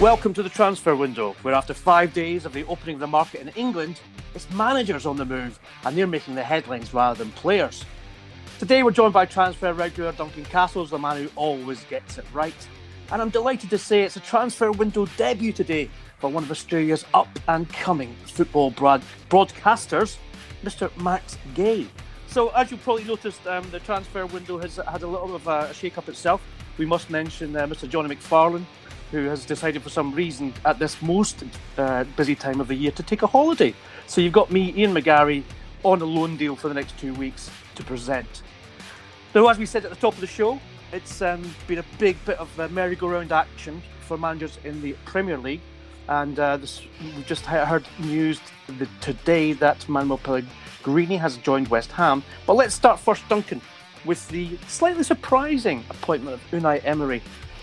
Welcome to the transfer window, where after five days of the opening of the market in England, it's managers on the move and they're making the headlines rather than players. Today we're joined by transfer regular Duncan Castles, the man who always gets it right. And I'm delighted to say it's a transfer window debut today for one of Australia's up and coming football broad- broadcasters, Mr. Max Gay. So, as you probably noticed, um, the transfer window has had a little of a shake up itself. We must mention uh, Mr. Johnny McFarlane, who has decided for some reason at this most uh, busy time of the year to take a holiday. So you've got me, Ian McGarry, on a loan deal for the next two weeks to present. Now, as we said at the top of the show, it's um, been a big bit of uh, merry-go-round action for managers in the Premier League. And uh, this, we just heard news today that Manuel Pellegrini has joined West Ham. But let's start first, Duncan, with the slightly surprising appointment of Unai Emery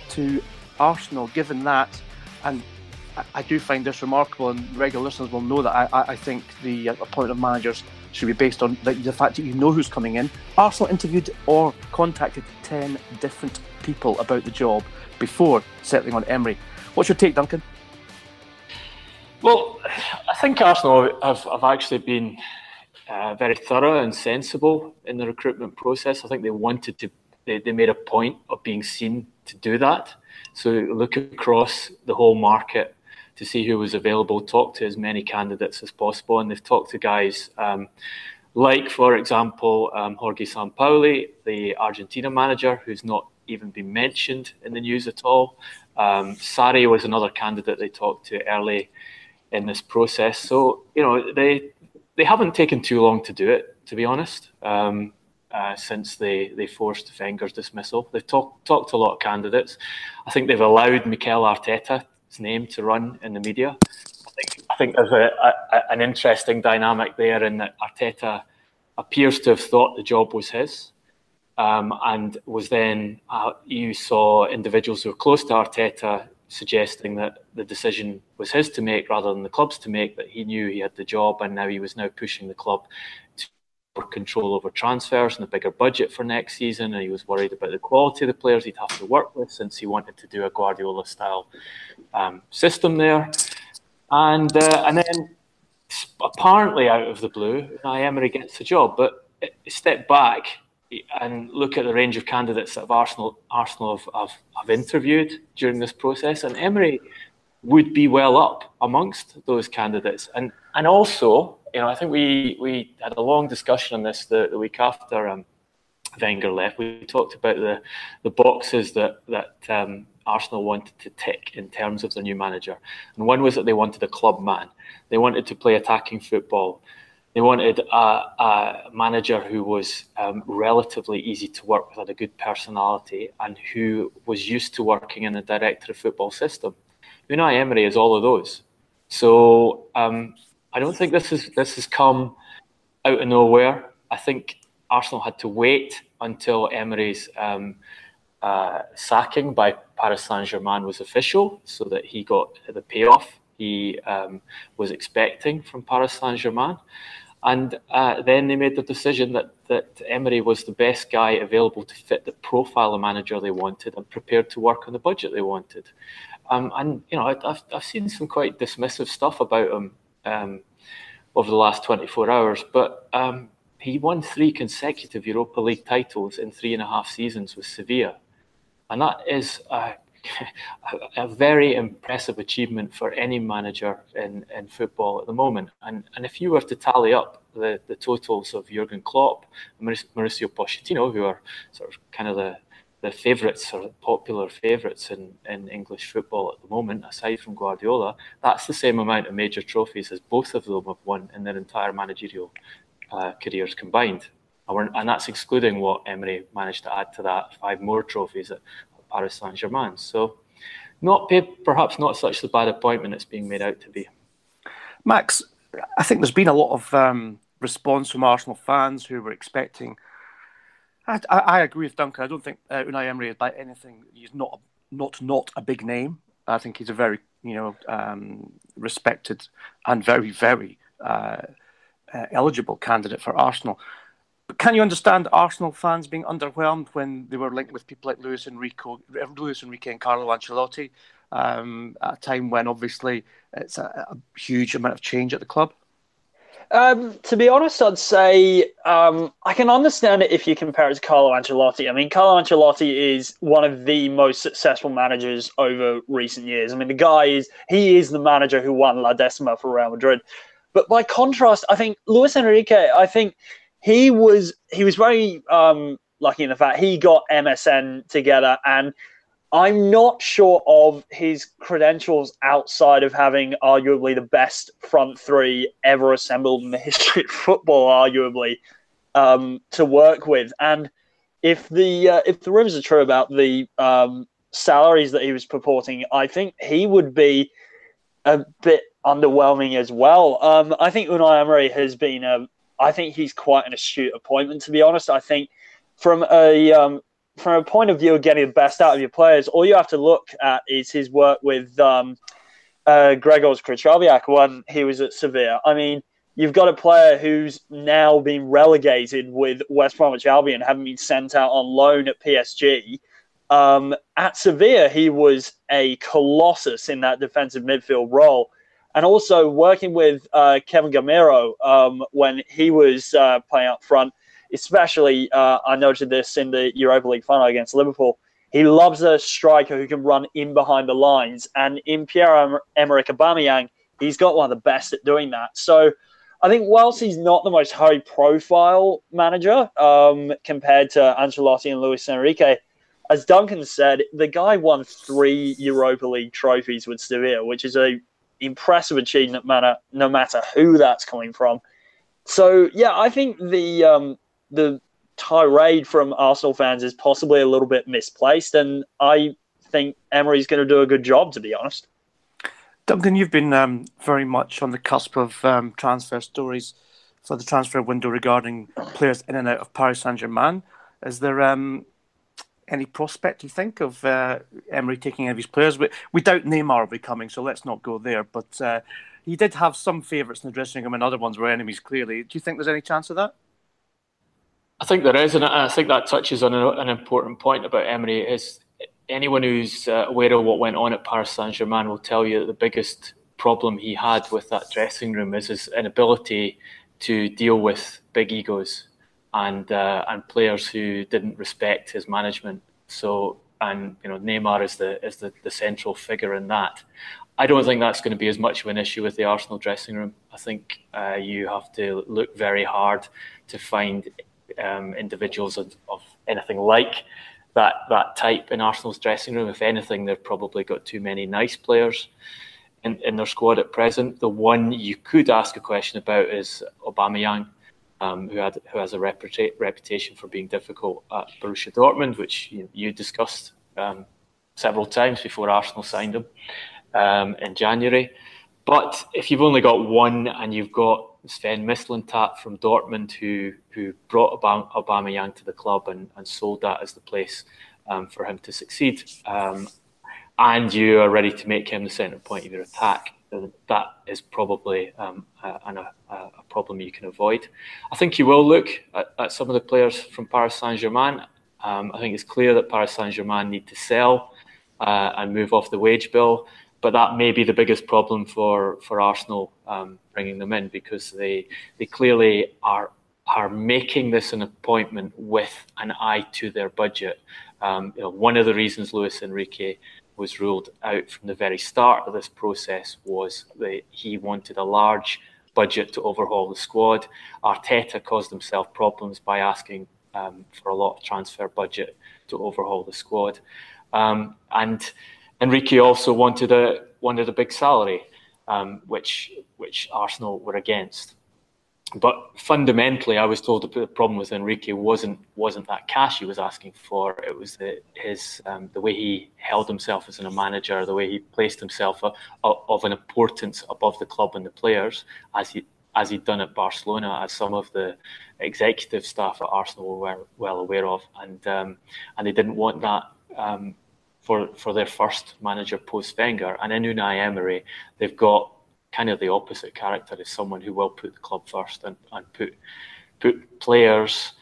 to Arsenal, given that, and I, do find this remarkable, and regular listeners will know that I, I think the uh, appointment of managers should be based on the, the, fact that you know who's coming in. Arsenal interviewed or contacted 10 different people about the job before settling on Emery. What's your take, Duncan? Well, I think Arsenal have, have actually been uh, very thorough and sensible in the recruitment process. I think they wanted to, they, they made a point of being seen to do that. So look across the whole market to see who was available, talk to as many candidates as possible. And they've talked to guys um, like, for example, um, Jorge Sampaoli, the Argentina manager, who's not even been mentioned in the news at all. Um, Sarri was another candidate they talked to early in this process. So, you know, they they haven't taken too long to do it, to be honest. Um, uh, since they, they forced Wenger's dismissal. They've talked talked to a lot of candidates. I think they've allowed Mikel Arteta's name to run in the media. I think I think there's a, a, an interesting dynamic there in that Arteta appears to have thought the job was his. Um, and was then uh, you saw individuals who were close to Arteta suggesting that the decision was his to make rather than the club's to make. That he knew he had the job, and now he was now pushing the club control over transfers and a bigger budget for next season. And he was worried about the quality of the players he'd have to work with since he wanted to do a Guardiola style um, system there. And uh, and then apparently out of the blue, Emery gets the job. But step back and look at the range of candidates that Arsenal Arsenal have, have, have interviewed during this process, and Emery would be well up amongst those candidates. And and also you know, I think we we had a long discussion on this the, the week after um, Wenger left. We talked about the the boxes that that um, Arsenal wanted to tick in terms of the new manager, and one was that they wanted a club man. They wanted to play attacking football. They wanted a, a manager who was um, relatively easy to work with, had a good personality, and who was used to working in a director of football system. Unai Emery is all of those. So um, I don't think this is this has come out of nowhere. I think Arsenal had to wait until Emery's um, uh, sacking by Paris Saint Germain was official, so that he got the payoff he um, was expecting from Paris Saint Germain. And uh, then they made the decision that, that Emery was the best guy available to fit the profile of manager they wanted and prepared to work on the budget they wanted. Um, and, you know, I've, I've seen some quite dismissive stuff about him um, over the last 24 hours. But um, he won three consecutive Europa League titles in three and a half seasons with Sevilla. And that is a, a very impressive achievement for any manager in, in football at the moment. And, and if you were to tally up the, the totals of Jurgen Klopp Mauricio Pochettino, who are sort of kind of the, the favourites or popular favourites in, in English football at the moment, aside from Guardiola, that's the same amount of major trophies as both of them have won in their entire managerial uh, careers combined. And, and, that's excluding what Emery managed to add to that five more trophies at Paris Saint Germain. So, not perhaps not such a bad appointment it's being made out to be. Max, I think there's been a lot of um, response from Arsenal fans who were expecting I, I, agree with Duncan. I don't think uh, Unai Emery is by anything. He's not not not a big name. I think he's a very you know um, respected and very very uh, uh, eligible candidate for Arsenal. But can you understand Arsenal fans being underwhelmed when they were linked with people like Luis Enrique, Luis Enrique and Carlo Ancelotti um, at a time when obviously it's a, a huge amount of change at the club? Um, to be honest, I'd say um, I can understand it if you compare it to Carlo Ancelotti. I mean, Carlo Ancelotti is one of the most successful managers over recent years. I mean, the guy is he is the manager who won La Decima for Real Madrid. But by contrast, I think Luis Enrique, I think he was he was very um, lucky in the fact he got MSN together and I'm not sure of his credentials outside of having arguably the best front three ever assembled in the history of football, arguably, um, to work with. And if the uh, if the rumors are true about the um, salaries that he was purporting, I think he would be a bit underwhelming as well. Um, I think Unai Emery has been a. I think he's quite an astute appointment, to be honest. I think from a um, from a point of view of getting the best out of your players, all you have to look at is his work with um, uh, Krychowiak when he was at Sevilla. I mean, you've got a player who's now been relegated with West Bromwich Albion, having been sent out on loan at PSG. Um, at Sevilla, he was a colossus in that defensive midfield role. And also working with uh, Kevin Gameiro um, when he was uh, playing up front – especially uh, I noted this in the Europa League final against Liverpool. He loves a striker who can run in behind the lines, and in Pierre Emerick Aubameyang, he's got one of the best at doing that. So I think whilst he's not the most high profile manager um, compared to Ancelotti and Luis Enrique, as Duncan said, the guy won three Europa League trophies with Sevilla, which is a impressive achievement, matter no matter who that's coming from. So yeah, I think the um, the tirade from Arsenal fans is possibly a little bit misplaced, and I think Emery's going to do a good job, to be honest. Duncan, you've been um, very much on the cusp of um, transfer stories for the transfer window regarding players in and out of Paris Saint Germain. Is there um, any prospect, you think, of uh, Emery taking any of his players? We, we doubt Neymar will be coming, so let's not go there. But uh, he did have some favourites in the dressing room, and other ones were enemies, clearly. Do you think there's any chance of that? I think there is, and I think that touches on an important point about Emery. Is anyone who's uh, aware of what went on at Paris Saint Germain will tell you that the biggest problem he had with that dressing room is his inability to deal with big egos and uh, and players who didn't respect his management. So and you know Neymar is the is the, the central figure in that. I don't think that's going to be as much of an issue with the Arsenal dressing room. I think uh, you have to look very hard to find um, individuals of, of, anything like that that type in Arsenal's dressing room. If anything, they've probably got too many nice players in, in their squad at present. The one you could ask a question about is Aubameyang, um, who had who has a reputa- reputation for being difficult at Borussia Dortmund, which you, you discussed um, several times before Arsenal signed him um, in January. But if you've only got one and you've got Sven Mislintat from Dortmund, who who brought Aubameyang to the club and, and sold that as the place um, for him to succeed. Um, and you are ready to make him the centre point of your attack. That is probably um, a, a, a, problem you can avoid. I think you will look at, at some of the players from Paris Saint Germain. Um, I think it's clear that Paris Saint Germain need to sell uh, and move off the wage bill but that may be the biggest problem for for Arsenal um, bringing them in because they they clearly are are making this an appointment with an eye to their budget. Um, you know, one of the reasons Luis Enrique was ruled out from the very start of this process was that he wanted a large budget to overhaul the squad. Arteta caused himself problems by asking um, for a lot of transfer budget to overhaul the squad. Um, and Enrique also wanted a wanted a big salary, um, which which Arsenal were against. But fundamentally, I was told the problem with Enrique wasn't wasn't that cash he was asking for. It was the, his um, the way he held himself as a manager, the way he placed himself a, a, of an importance above the club and the players, as he as he'd done at Barcelona, as some of the executive staff at Arsenal were well aware of, and um, and they didn't want that um, for for their first manager post Wenger. And in Unai Emery, they've got kind of the opposite character as someone who will put the club first and, and put put players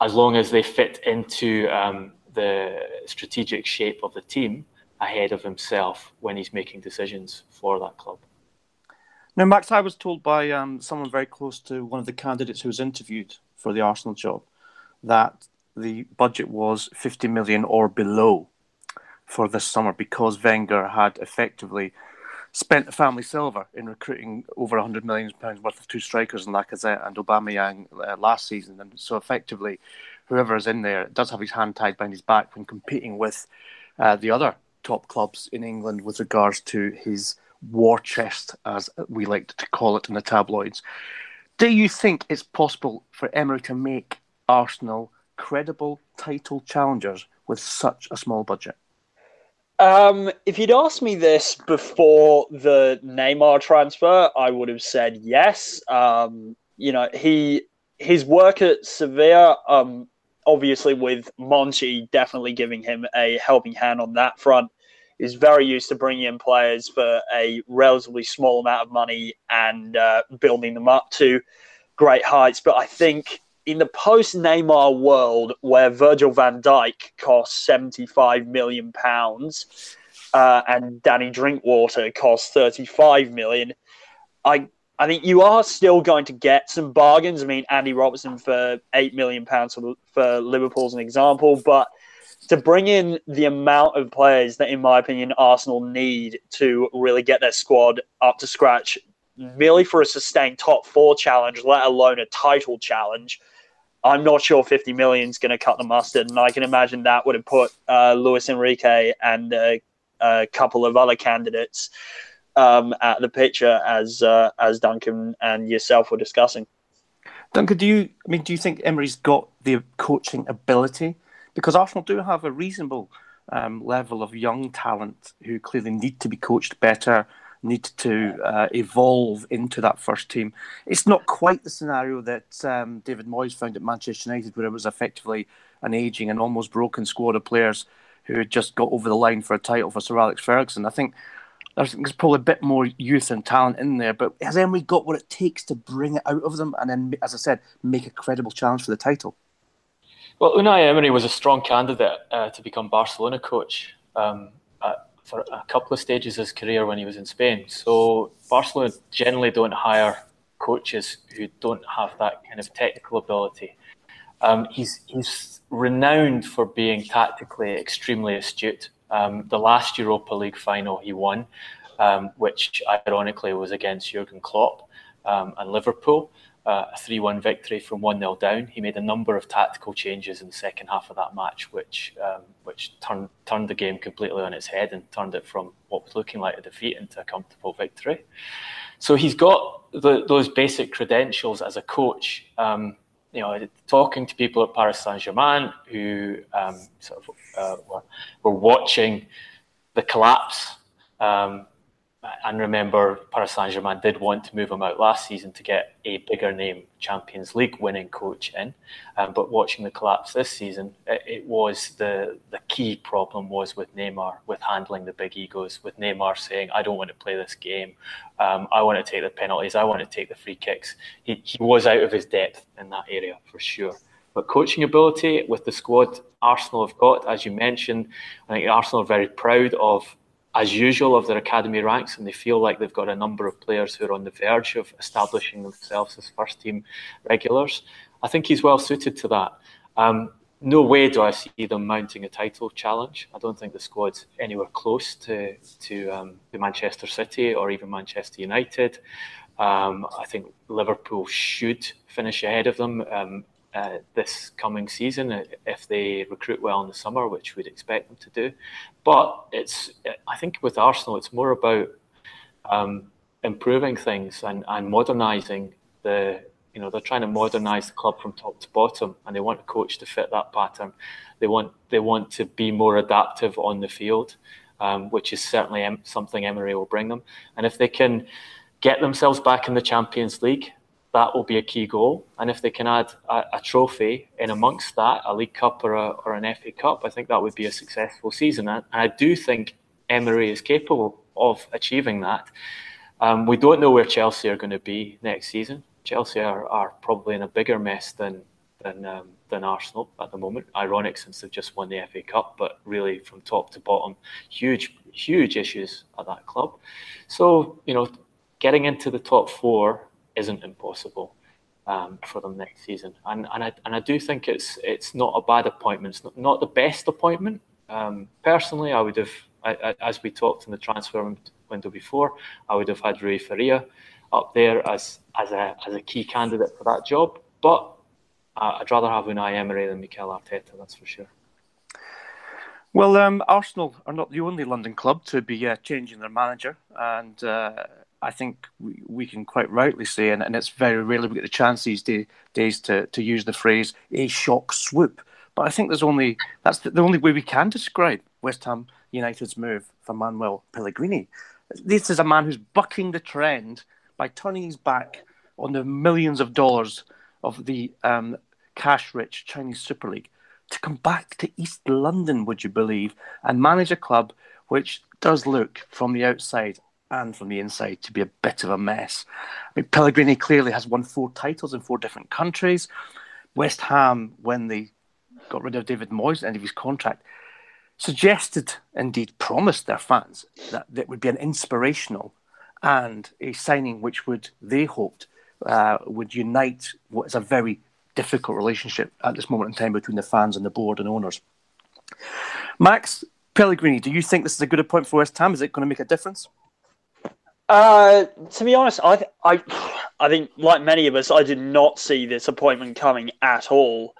as long as they fit into um, the strategic shape of the team ahead of himself when he's making decisions for that club. Now, Max, I was told by um, someone very close to one of the candidates who was interviewed for the Arsenal job that the budget was 50 million or below for this summer because Wenger had effectively spent the family silver in recruiting over 100 million pounds worth of two strikers in Lacazette and Aubameyang uh, last season. And so effectively, whoever is in there does have his hand tied behind his back when competing with uh, the other top clubs in England with regards to his war chest, as we like to call it in the tabloids. Do you think it's possible for Emery to make Arsenal credible title challengers with such a small budget? Um, if you'd asked me this before the Neymar transfer, I would have said yes. Um, you know, he his work at Sevilla, um, obviously with Monchi definitely giving him a helping hand on that front, is very used to bringing in players for a relatively small amount of money and uh, building them up to great heights. But I think in the post Neymar world, where Virgil van Dijk costs 75 million pounds uh, and Danny Drinkwater costs 35 million, I I think you are still going to get some bargains. I mean, Andy Robertson for eight million pounds for, for Liverpool as an example, but to bring in the amount of players that, in my opinion, Arsenal need to really get their squad up to scratch, merely for a sustained top four challenge, let alone a title challenge. I'm not sure 50 million is going to cut the mustard, and I can imagine that would have put uh, Luis Enrique and uh, a couple of other candidates um, at the picture, as uh, as Duncan and yourself were discussing. Duncan, do you I mean do you think Emery's got the coaching ability because Arsenal do have a reasonable um, level of young talent who clearly need to be coached better, need to uh, evolve into that first team. It's not quite the scenario that um, David Moyes found at Manchester United, where it was effectively an aging and almost broken squad of players who had just got over the line for a title for Sir Alex Ferguson. I think there's, there's probably a bit more youth and talent in there, but has Emery got what it takes to bring it out of them and then, as I said, make a credible challenge for the title? Well, Unai Emery was a strong candidate uh, to become Barcelona coach um, for a couple of stages of his career when he was in Spain. So Barcelona generally don't hire coaches who don't have that kind of technical ability. Um, he's he's renowned for being tactically extremely astute. Um, the last Europa League final he won, um, which ironically was against Jurgen Klopp um, and Liverpool uh, a 3 1 victory from 1 0 down. He made a number of tactical changes in the second half of that match, which um, which turned turned the game completely on its head and turned it from what was looking like a defeat into a comfortable victory. So he's got the, those basic credentials as a coach. Um, you know, talking to people at Paris Saint Germain who um, sort of uh, were, were, watching the collapse um, and remember, Paris Saint Germain did want to move him out last season to get a bigger name Champions League winning coach in. Um, but watching the collapse this season, it, it, was the the key problem was with Neymar, with handling the big egos, with Neymar saying, "I don't want to play this game. Um, I want to take the penalties. I want to take the free kicks." He he was out of his depth in that area for sure. But coaching ability with the squad Arsenal have got, as you mentioned, I think Arsenal are very proud of as usual, of their academy ranks, and they feel like they've got a number of players who are on the verge of establishing themselves as first team regulars. I think he's well suited to that. Um, no way do I see them mounting a title challenge. I don't think the squad's anywhere close to to, um, Manchester City or even Manchester United. Um, I think Liverpool should finish ahead of them. Um, uh, this coming season uh, if they recruit well in the summer, which we'd expect them to do. But it's I think with Arsenal, it's more about um, improving things and, and modernising the you know they're trying to modernise the club from top to bottom, and they want a coach to fit that pattern. They want they want to be more adaptive on the field, um, which is certainly something Emery will bring them. And if they can get themselves back in the Champions League, that will be a key goal. And if they can add a, a trophy in amongst that, a League Cup or, a, or an FA Cup, I think that would be a successful season. And I do think Emery is capable of achieving that. Um, we don't know where Chelsea are going to be next season. Chelsea are, are probably in a bigger mess than than um, than Arsenal at the moment. Ironic since they've just won the FA Cup, but really from top to bottom, huge huge issues at that club. So you know, getting into the top four isn't impossible um, for them next season, and and I and I do think it's it's not a bad appointment. It's not, not the best appointment. Um, personally, I would have, I, I, as we talked in the transfer window before, I would have had Rui Faria up there as as a as a key candidate for that job. But uh, I'd rather have Unai Emery than Mikel Arteta. That's for sure. Well, um, Arsenal are not the only London club to be uh, changing their manager, and uh, I think we, we can quite rightly say, and, and it's very rarely we get the chance these day, days to, to use the phrase "a shock swoop." But I think there's only that's the, the only way we can describe West Ham United's move for Manuel Pellegrini. This is a man who's bucking the trend by turning his back on the millions of dollars of the um, cash-rich Chinese Super League to come back to East London, would you believe, and manage a club which does look from the outside and from the inside to be a bit of a mess. I mean, Pellegrini clearly has won four titles in four different countries. West Ham, when they got rid of David Moyes at the end of his contract, suggested, indeed promised their fans that it would be an inspirational and a signing which would, they hoped, uh, would unite what is a very difficult relationship at this moment in time between the fans and the board and owners. Max Pellegrini, do you think this is a good appointment for West Ham? Is it going to make a difference? Uh, to be honest, I, I, I think like many of us, I did not see this appointment coming at all.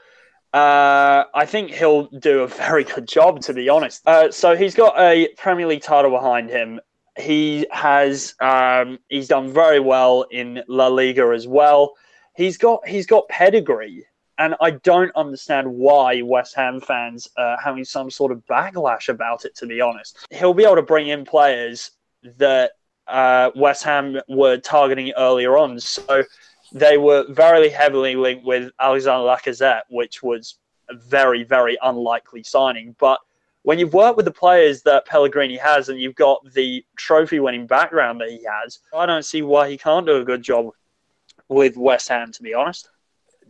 Uh, I think he'll do a very good job, to be honest. Uh, so he's got a Premier League title behind him he has um, he's done very well in La Liga as well. He's got he's got pedigree, and I don't understand why West Ham fans are having some sort of backlash about it. To be honest, he'll be able to bring in players that uh, West Ham were targeting earlier on. So they were very heavily linked with Alexander Lacazette, which was a very very unlikely signing, but when you've worked with the players that Pellegrini has and you've got the trophy winning background that he has, I don't see why he can't do a good job with West Ham, to be honest.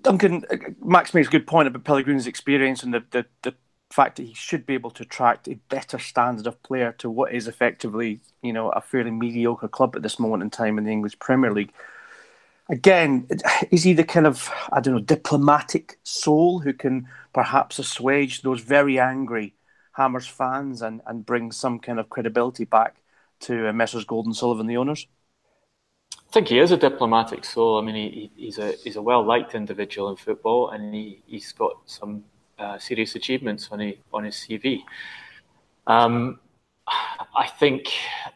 Duncan, uh, Max makes a good point about Pellegrini's experience and the, the, the fact that he should be able to attract a better standard of player to what is effectively, you know, a fairly mediocre club at this moment in time in the English Premier League. Again, is he the kind of, I don't know, diplomatic soul who can perhaps assuage those very angry Hammers fans and, and bring some kind of credibility back to uh, Messrs Gold and Sullivan, the owners? I think he is a diplomatic soul. I mean, he, he's a he's a well liked individual in football, and he he's got some uh, serious achievements on he, on his CV. Um, I think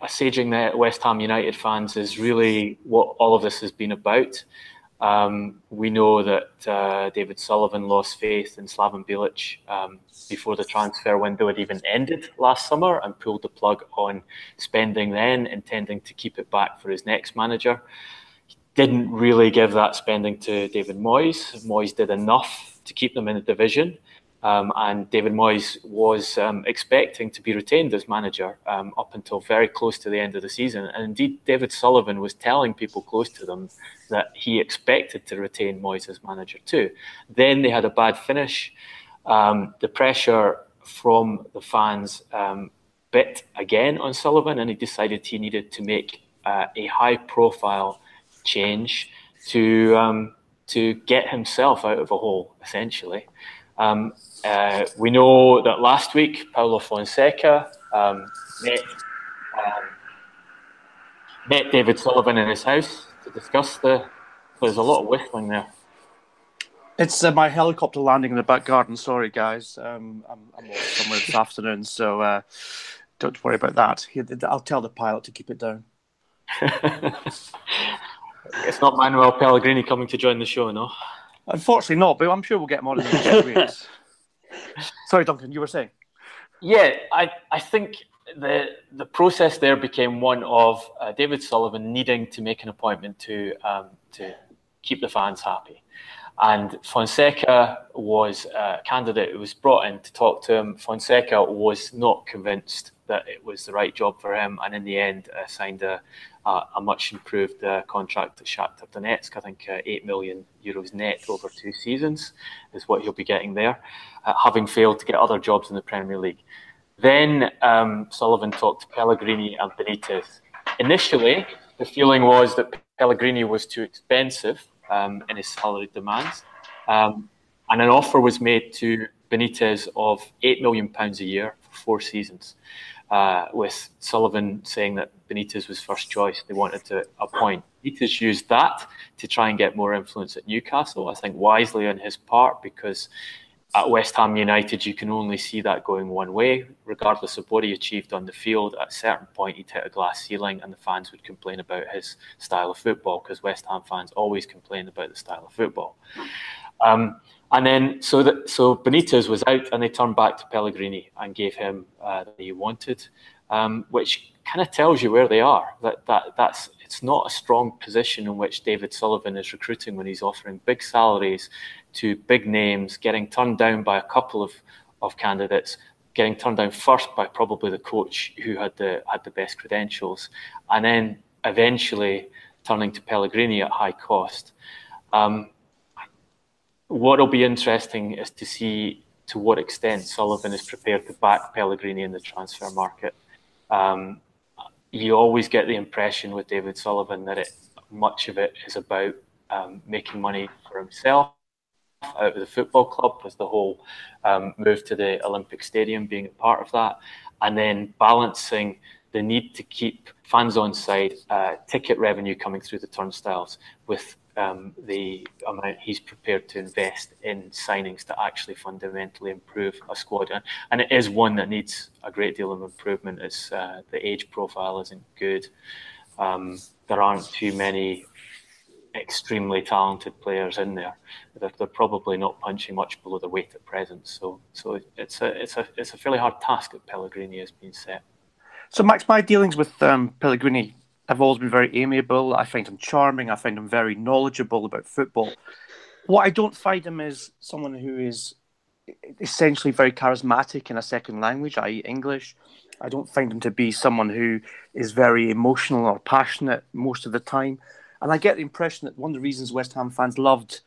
assuaging the West Ham United fans is really what all of this has been about. Um, we know that uh, David Sullivan lost faith in Slaven Bilic um, before the transfer window had even ended last summer and pulled the plug on spending then, intending to keep it back for his next manager. He didn't really give that spending to David Moyes. Moyes did enough to keep them in the division. Um, and David Moyes was um, expecting to be retained as manager um, up until very close to the end of the season. And indeed, David Sullivan was telling people close to them that he expected to retain Moyes as manager too. Then they had a bad finish. Um, the pressure from the fans um, bit again on Sullivan, and he decided he needed to make uh, a high profile change to, um, to get himself out of a hole, essentially. Um, uh, we know that last week Paulo Fonseca um, met, um, met David Sullivan in his house to discuss the. There's a lot of whistling there. It's uh, my helicopter landing in the back garden. Sorry, guys. Um, I'm, I'm off somewhere this afternoon, so uh, don't worry about that. I'll tell the pilot to keep it down. it's not Manuel Pellegrini coming to join the show, no? Unfortunately, not. But I'm sure we'll get more in the next weeks. Sorry, Duncan. You were saying? Yeah, I, I think the the process there became one of uh, David Sullivan needing to make an appointment to um, to keep the fans happy. And Fonseca was a candidate who was brought in to talk to him. Fonseca was not convinced that it was the right job for him, and in the end, uh, signed a, a, much improved uh, contract at Shakhtar Donetsk. I think uh, eight million euros net over two seasons is what he'll be getting there, uh, having failed to get other jobs in the Premier League. Then um, Sullivan talked to Pellegrini and Benitez. Initially, the feeling was that Pellegrini was too expensive um, in his salary demands. Um, and an offer was made to Benitez of £8 million a year for four seasons, uh, with Sullivan saying that Benitez was first choice. They wanted to appoint. Benitez used that to try and get more influence at Newcastle, I think wisely on his part, because at West Ham United, you can only see that going one way. Regardless of what he achieved on the field, at a certain point he'd hit a glass ceiling, and the fans would complain about his style of football because West Ham fans always complain about the style of football. Um, and then, so that so Benitez was out, and they turned back to Pellegrini and gave him uh, that he wanted, um, which kind of tells you where they are. That that that's it's not a strong position in which David Sullivan is recruiting when he's offering big salaries to big names, getting turned down by a couple of, of candidates, getting turned down first by probably the coach who had the had the best credentials, and then eventually turning to Pellegrini at high cost. Um, what'll be interesting is to see to what extent Sullivan is prepared to back Pellegrini in the transfer market. Um, you always get the impression with David Sullivan that it, much of it is about um, making money for himself out of the football club with the whole um, move to the Olympic Stadium being a part of that, and then balancing the need to keep fans on side, uh, ticket revenue coming through the turnstiles with um, the amount he's prepared to invest in signings to actually fundamentally improve a squad. And, and it is one that needs a great deal of improvement as uh, the age profile isn't good. Um, there aren't too many extremely talented players in there. They're, they're, probably not punching much below their weight at present. So, so it's a it's a it's a fairly hard task that Pellegrini has been set. So, Max, my dealings with um, Pellegrini have always been very amiable. I find him charming. I find him very knowledgeable about football. What I don't find him is someone who is essentially very charismatic in a second language, i.e., English. I don't find him to be someone who is very emotional or passionate most of the time. And I get the impression that one of the reasons West Ham fans loved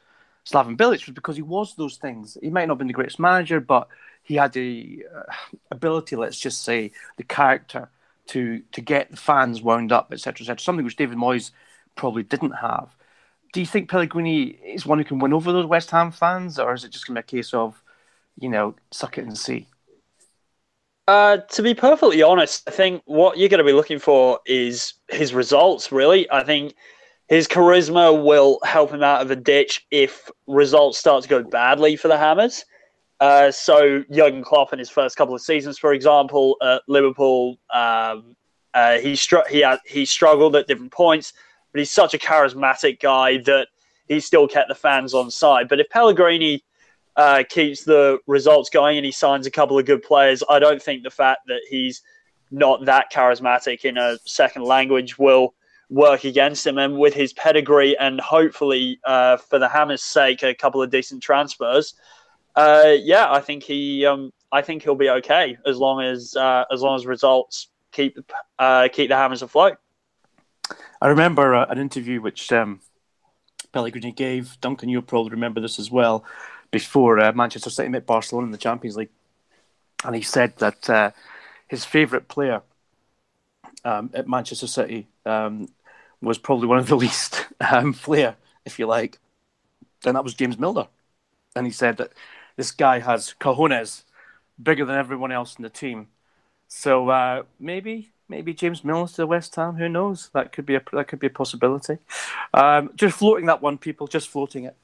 Slaven Bilic was because he was those things. He might not have been the greatest manager, but he had the uh, ability, let's just say, the character to to get the fans wound up, etc., etc. Something which David Moyes probably didn't have. Do you think Pellegrini is one who can win over those West Ham fans, or is it just going to be a case of, you know, suck it and see? Uh, to be perfectly honest, I think what you're going to be looking for is his results. Really, I think his charisma will help him out of a ditch if results start to go badly for the Hammers. Uh, so Jurgen Klopp in his first couple of seasons, for example, at Liverpool, um, uh, he str- he had, he struggled at different points, but he's such a charismatic guy that he still kept the fans on side. But if Pellegrini uh, keeps the results going and he signs a couple of good players, I don't think the fact that he's not that charismatic in a second language will work against him. And with his pedigree and hopefully uh, for the Hammers' sake, a couple of decent transfers, uh, yeah, I think he, um, I think he'll be okay as long as uh, as long as results keep uh, keep the Hammers afloat. I remember uh, an interview which um, Pellegrini gave. Duncan, you'll probably remember this as well. Before uh, Manchester City met Barcelona in the Champions League, and he said that his favourite player um, at Manchester City um, was probably one of the least um, flair, if you like, and that was James Milner. And he said that this guy has cojones bigger than everyone else in the team. So uh, maybe maybe James Milner to West Ham. Who knows? That could be a that could be a possibility. Um, just floating that one, people. Just floating it.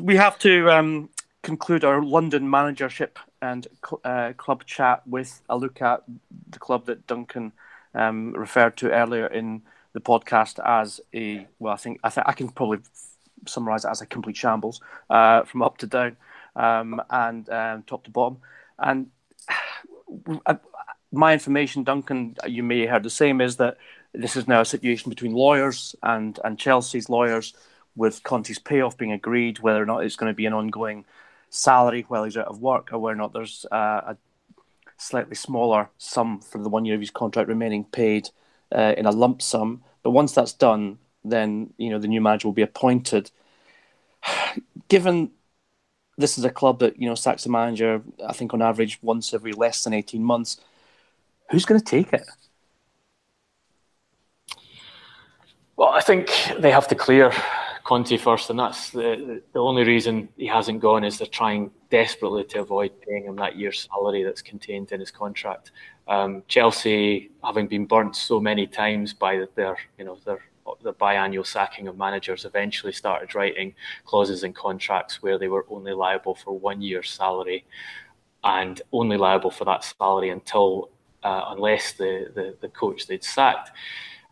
we have to um, conclude our London managership and uh, club chat with a look at the club that Duncan um, referred to earlier in the podcast as a well. I think I, th- I can probably summarise it as a complete shambles uh, from up to down um, and um, top to bottom. And my information, Duncan, you may have heard the same, is that this is now a situation between lawyers and and Chelsea's lawyers, with Conte's payoff being agreed, whether or not it's going to be an ongoing salary while he's out of work, or whether or not there's uh, a slightly smaller sum for the one year of his contract remaining paid uh, in a lump sum. But once that's done, then you know the new manager will be appointed. Given this is a club that you know sacks a manager, I think on average once every less than eighteen months. Who's going to take it? Well, I think they have to clear Conte first, and that's the, the only reason he hasn't gone is they're trying desperately to avoid paying him that year's salary that's contained in his contract. Um, Chelsea, having been burnt so many times by their, you know, their the biannual sacking of managers, eventually started writing clauses in contracts where they were only liable for one year's salary, and only liable for that salary until, uh, unless the, the the coach they'd sacked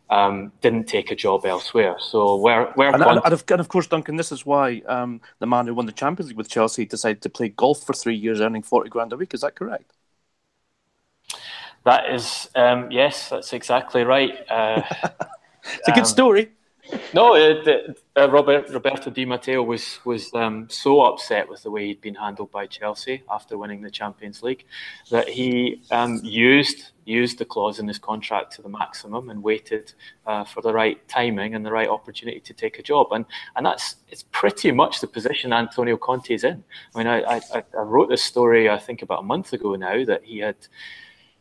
um, didn't take a job elsewhere. So where where and, and, and, of, and of, course, Duncan, this is why um, the man who won the Champions League with Chelsea decided to play golf for three years, earning forty grand a week. Is that correct? That is um, yes, that's exactly right. Uh, it's a good um, story. No, uh, uh, Robert, Roberto Di Matteo was was um, so upset with the way he'd been handled by Chelsea after winning the Champions League that he um, used used the clause in his contract to the maximum and waited uh, for the right timing and the right opportunity to take a job. And and that's it's pretty much the position Antonio Conte is in. I mean, I, I, I wrote this story I think about a month ago now that he had.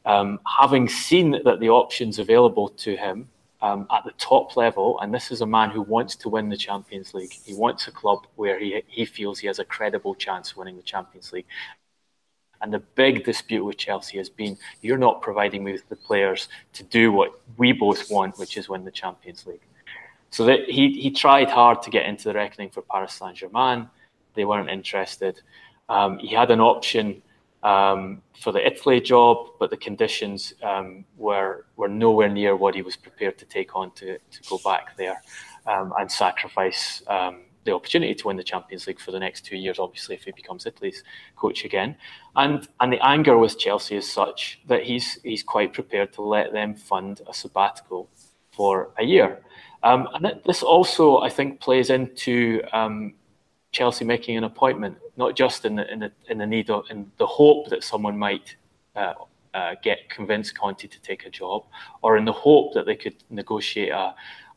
Um, having seen that the options available to him um, at the top level, and this is a man who wants to win the Champions League. He wants a club where he, he feels he has a credible chance of winning the Champions League. And the big dispute with Chelsea has been you're not providing me with the players to do what we both want, which is win the Champions League. So that he, he tried hard to get into the reckoning for Paris Saint Germain. They weren't interested. Um, he had an option um, for the Italy job, but the conditions um, were were nowhere near what he was prepared to take on to, to go back there um, and sacrifice um, the opportunity to win the Champions League for the next two years. Obviously, if he becomes Italy's coach again, and and the anger with Chelsea is such that he's he's quite prepared to let them fund a sabbatical for a year. Um, and this also, I think, plays into um, Chelsea making an appointment, not just in the in the in the need of in the hope that someone might uh, uh, get convince Conte to take a job, or in the hope that they could negotiate a,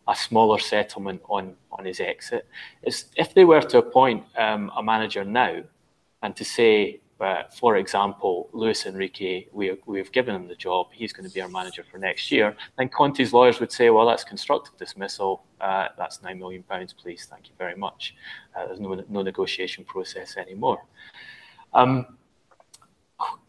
a smaller settlement on on his exit. Is if they were to appoint um, a manager now, and to say for example, Luis Enrique, we, we've given him the job, he's going to be our manager for next year, then Conte's lawyers would say, well, that's constructive dismissal, uh, that's £9 million, please, thank you very much. Uh, there's no, no negotiation process anymore. Um,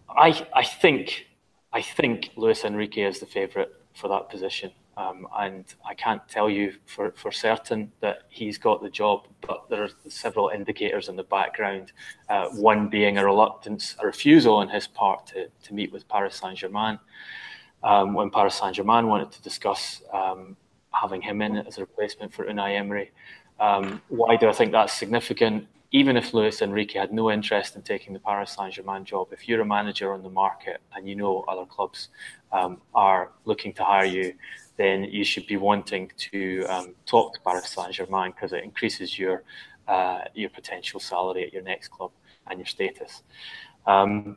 I, I, think, I think Luis Enrique is the favourite for that position. Um, and I can't tell you for, for certain that he's got the job, but there are several indicators in the background. Uh, one being a reluctance, a refusal on his part to, to meet with Paris Saint Germain. Um, when Paris Saint Germain wanted to discuss um, having him in as a replacement for Unai Emery. Um, why do I think that's significant? Even if Luis Enrique had no interest in taking the Paris Saint Germain job, if you're a manager on the market and you know other clubs um, are looking to hire you, then you should be wanting to um, talk to Paris Saint Germain because it increases your uh, your potential salary at your next club and your status. Um,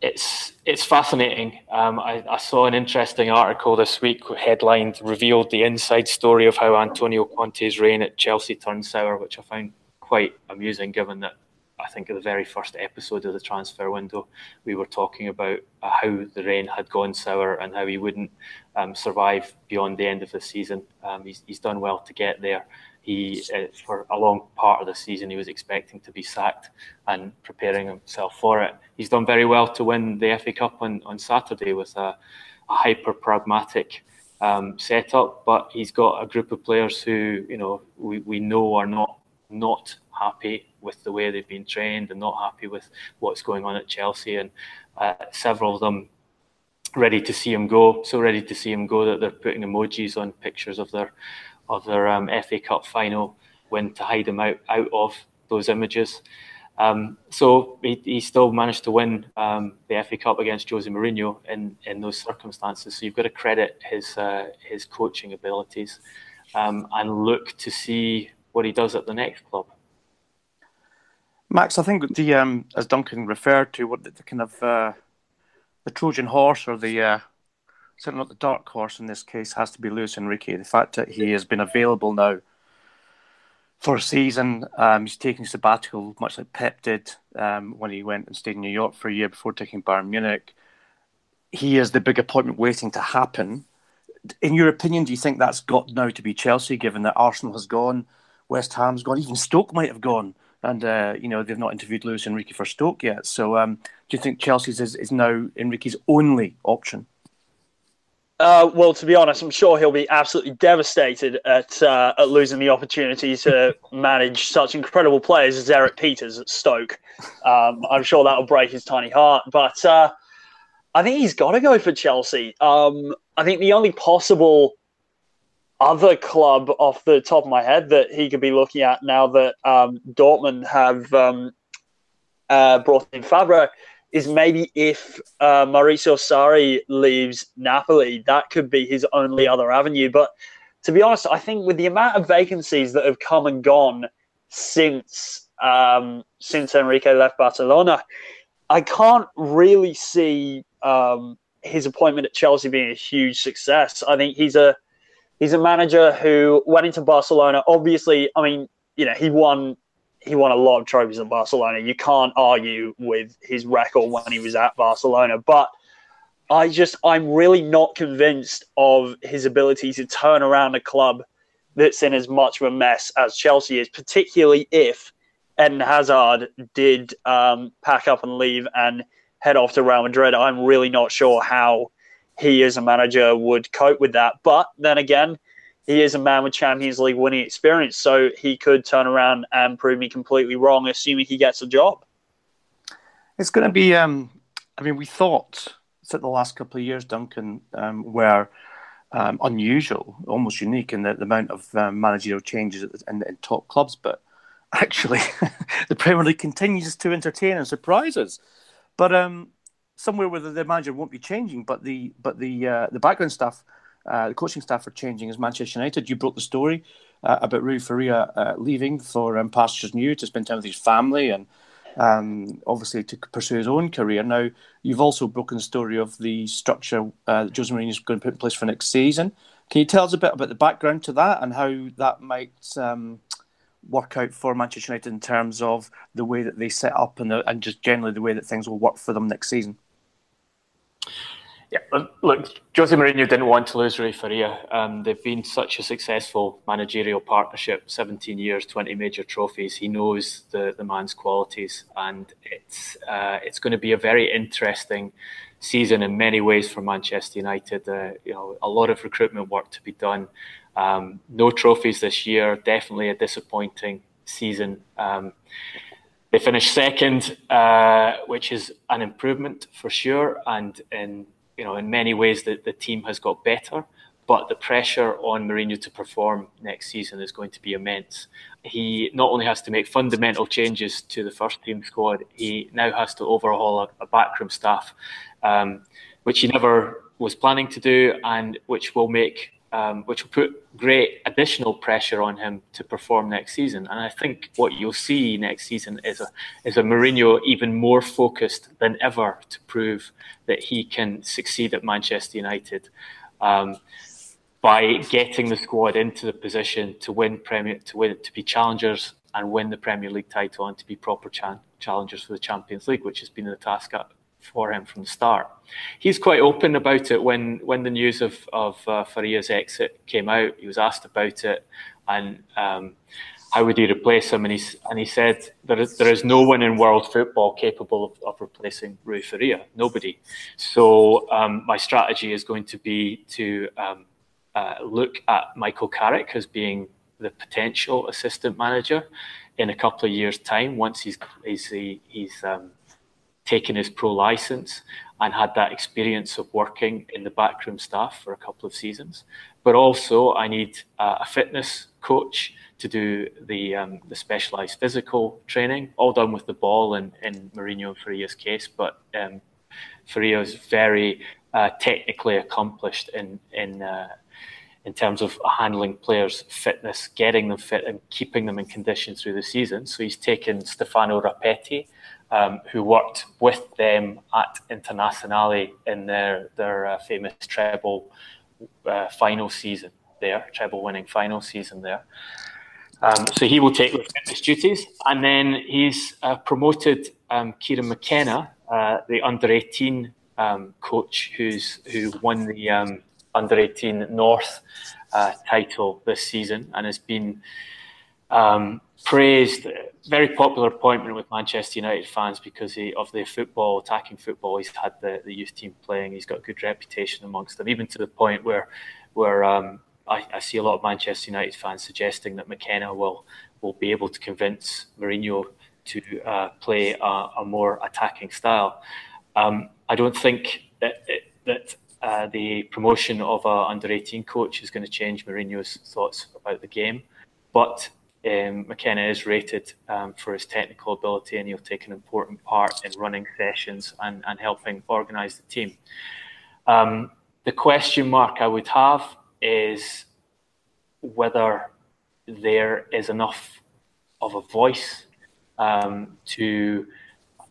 it's it's fascinating. Um, I, I, saw an interesting article this week headlined revealed the inside story of how Antonio Conte's reign at Chelsea turned sour, which I found quite amusing, given that I think in the very first episode of the transfer window, we were talking about uh, how the reign had gone sour and how he wouldn't um, survive beyond the end of the season. Um, he's, he's done well to get there. He, uh, for a long part of the season, he was expecting to be sacked and preparing himself for it. He's done very well to win the FA Cup on, on Saturday with a, a hyper pragmatic um, setup, but he's got a group of players who, you know, we, we know are not not happy with the way they've been trained and not happy with what's going on at Chelsea. And uh, several of them ready to see him go, so ready to see him go that they're putting emojis on pictures of their of their um, FA Cup final win to hide him out out of those images. Um, so he, he, still managed to win um, the FA Cup against Jose Mourinho in, in those circumstances. So you've got to credit his uh, his coaching abilities um, and look to see what he does at the next club. Max, I think the um, as Duncan referred to, what the, the kind of uh, the Trojan horse or the uh, certainly not the dark horse in this case has to be Luis Enrique. The fact that he has been available now for a season, um, he's taking sabbatical, much like Pep did um, when he went and stayed in New York for a year before taking Bayern Munich. He is the big appointment waiting to happen. In your opinion, do you think that's got now to be Chelsea, given that Arsenal has gone, West Ham's gone, even Stoke might have gone, and uh, you know they've not interviewed Luis Enrique for Stoke yet. So, um, do you think Chelsea's is, is now Enrique's only option? Uh, well, to be honest, I'm sure he'll be absolutely devastated at uh, at losing the opportunity to manage such incredible players as Erik Pieters at Stoke. Um, I'm sure that'll break his tiny heart. But uh, I think he's got to go for Chelsea. Um, I think the only possible other club off the top of my head that he could be looking at now that um, Dortmund have um, uh, brought in Favre is maybe if uh, Maurizio Sarri leaves Napoli, that could be his only other avenue. But to be honest, I think with the amount of vacancies that have come and gone since um, since Enrique left Barcelona, I can't really see um, his appointment at Chelsea being a huge success. I think he's a he's a manager who went into Barcelona. Obviously, I mean, you know, he won he won a lot of trophies at Barcelona. You can't argue with his record when he was at Barcelona, but I just I'm really not convinced of his ability to turn around a club that's in as much of a mess as Chelsea is, particularly if Eden Hazard did um, pack up and leave and head off to Real Madrid. I'm really not sure how he as a manager would cope with that. But then again, he is a man with Champions League winning experience, so he could turn around and prove me completely wrong, assuming he gets a job. It's going to be. Um, I mean, we thought that the last couple of years, Duncan, um, were um, unusual, almost unique in the, the amount of um, managerial changes in, in, top clubs. But actually, the Premier League continues to entertain and surprise us. But um, somewhere where the manager won't be changing, but the but the uh, the background staff, uh, the coaching staff are changing as Manchester United. You broke the story uh, about Rui Faria uh, leaving for um, Pastures New to spend time with his family and um, obviously to pursue his own career. Now, you've also broken the story of the structure uh, that Jose Mourinho is going to put in place for next season. Can you tell us a bit about the background to that and how that might um, work out for Manchester United in terms of the way that they set up and, the, and just generally the way that things will work for them next season? Yeah, look, Jose Mourinho didn't want to lose Rui Faria. Um, they've been such a successful managerial partnership, 17 years, 20 major trophies. He knows the, the man's qualities, and it's uh, it's going to be a very interesting season in many ways for Manchester United. Uh, you know, a lot of recruitment work to be done. Um, no trophies this year. Definitely a disappointing season. Um, they finished second, uh, which is an improvement for sure, and in you know, in many ways, the, the team has got better, but the pressure on Mourinho to perform next season is going to be immense. He not only has to make fundamental changes to the first team squad, he now has to overhaul a, a backroom staff, um, which he never was planning to do, and which will make um, which will put great additional pressure on him to perform next season. And I think what you'll see next season is a is a Mourinho even more focused than ever to prove that he can succeed at Manchester United. Um, by getting the squad into the position to win Premier, to win, to be challengers and win the Premier League title, and to be proper challengers for the Champions League, which has been the task up for him from the start. He's quite open about it. When when the news of of uh, Faria's exit came out, he was asked about it and um, how would he replace him, and he and he said there is there is no one in world football capable of, of replacing Rui Faria. Nobody. So um, my strategy is going to be to um, uh, look at Michael Carrick as being the potential assistant manager in a couple of years' time once he's he's he's um, taken his pro license and had that experience of working in the backroom staff for a couple of seasons. But also, I need uh, a fitness coach to do the um, the specialised physical training, all done with the ball in, in Mourinho and Faria's case. But um, Faria is very uh, technically accomplished in in uh, in terms of handling players' fitness, getting them fit, and keeping them in condition through the season. So he's taken Stefano Rapetti, um, who worked with them at Internazionale in their their uh, famous treble uh, final season there, treble winning final season there. Um, so he will take his duties, and then he's uh, promoted um, Kieran McKenna, uh, the under eighteen um, coach, who's who won the um, under eighteen North uh, title this season, and has been um, praised. Very popular appointment with Manchester United fans because he, of the football, attacking football. He's had the, the youth team playing. He's got a good reputation amongst them, even to the point where where um, I, I, see a lot of Manchester United fans suggesting that McKenna will will be able to convince Mourinho to uh, play a, a, more attacking style. Um, I don't think that that uh, the promotion of a under 18 coach is going to change Mourinho's thoughts about the game, but um, McKenna is rated um, for his technical ability and he'll take an important part in running sessions and, and helping organise the team. Um, the question mark I would have is whether there is enough of a voice um, to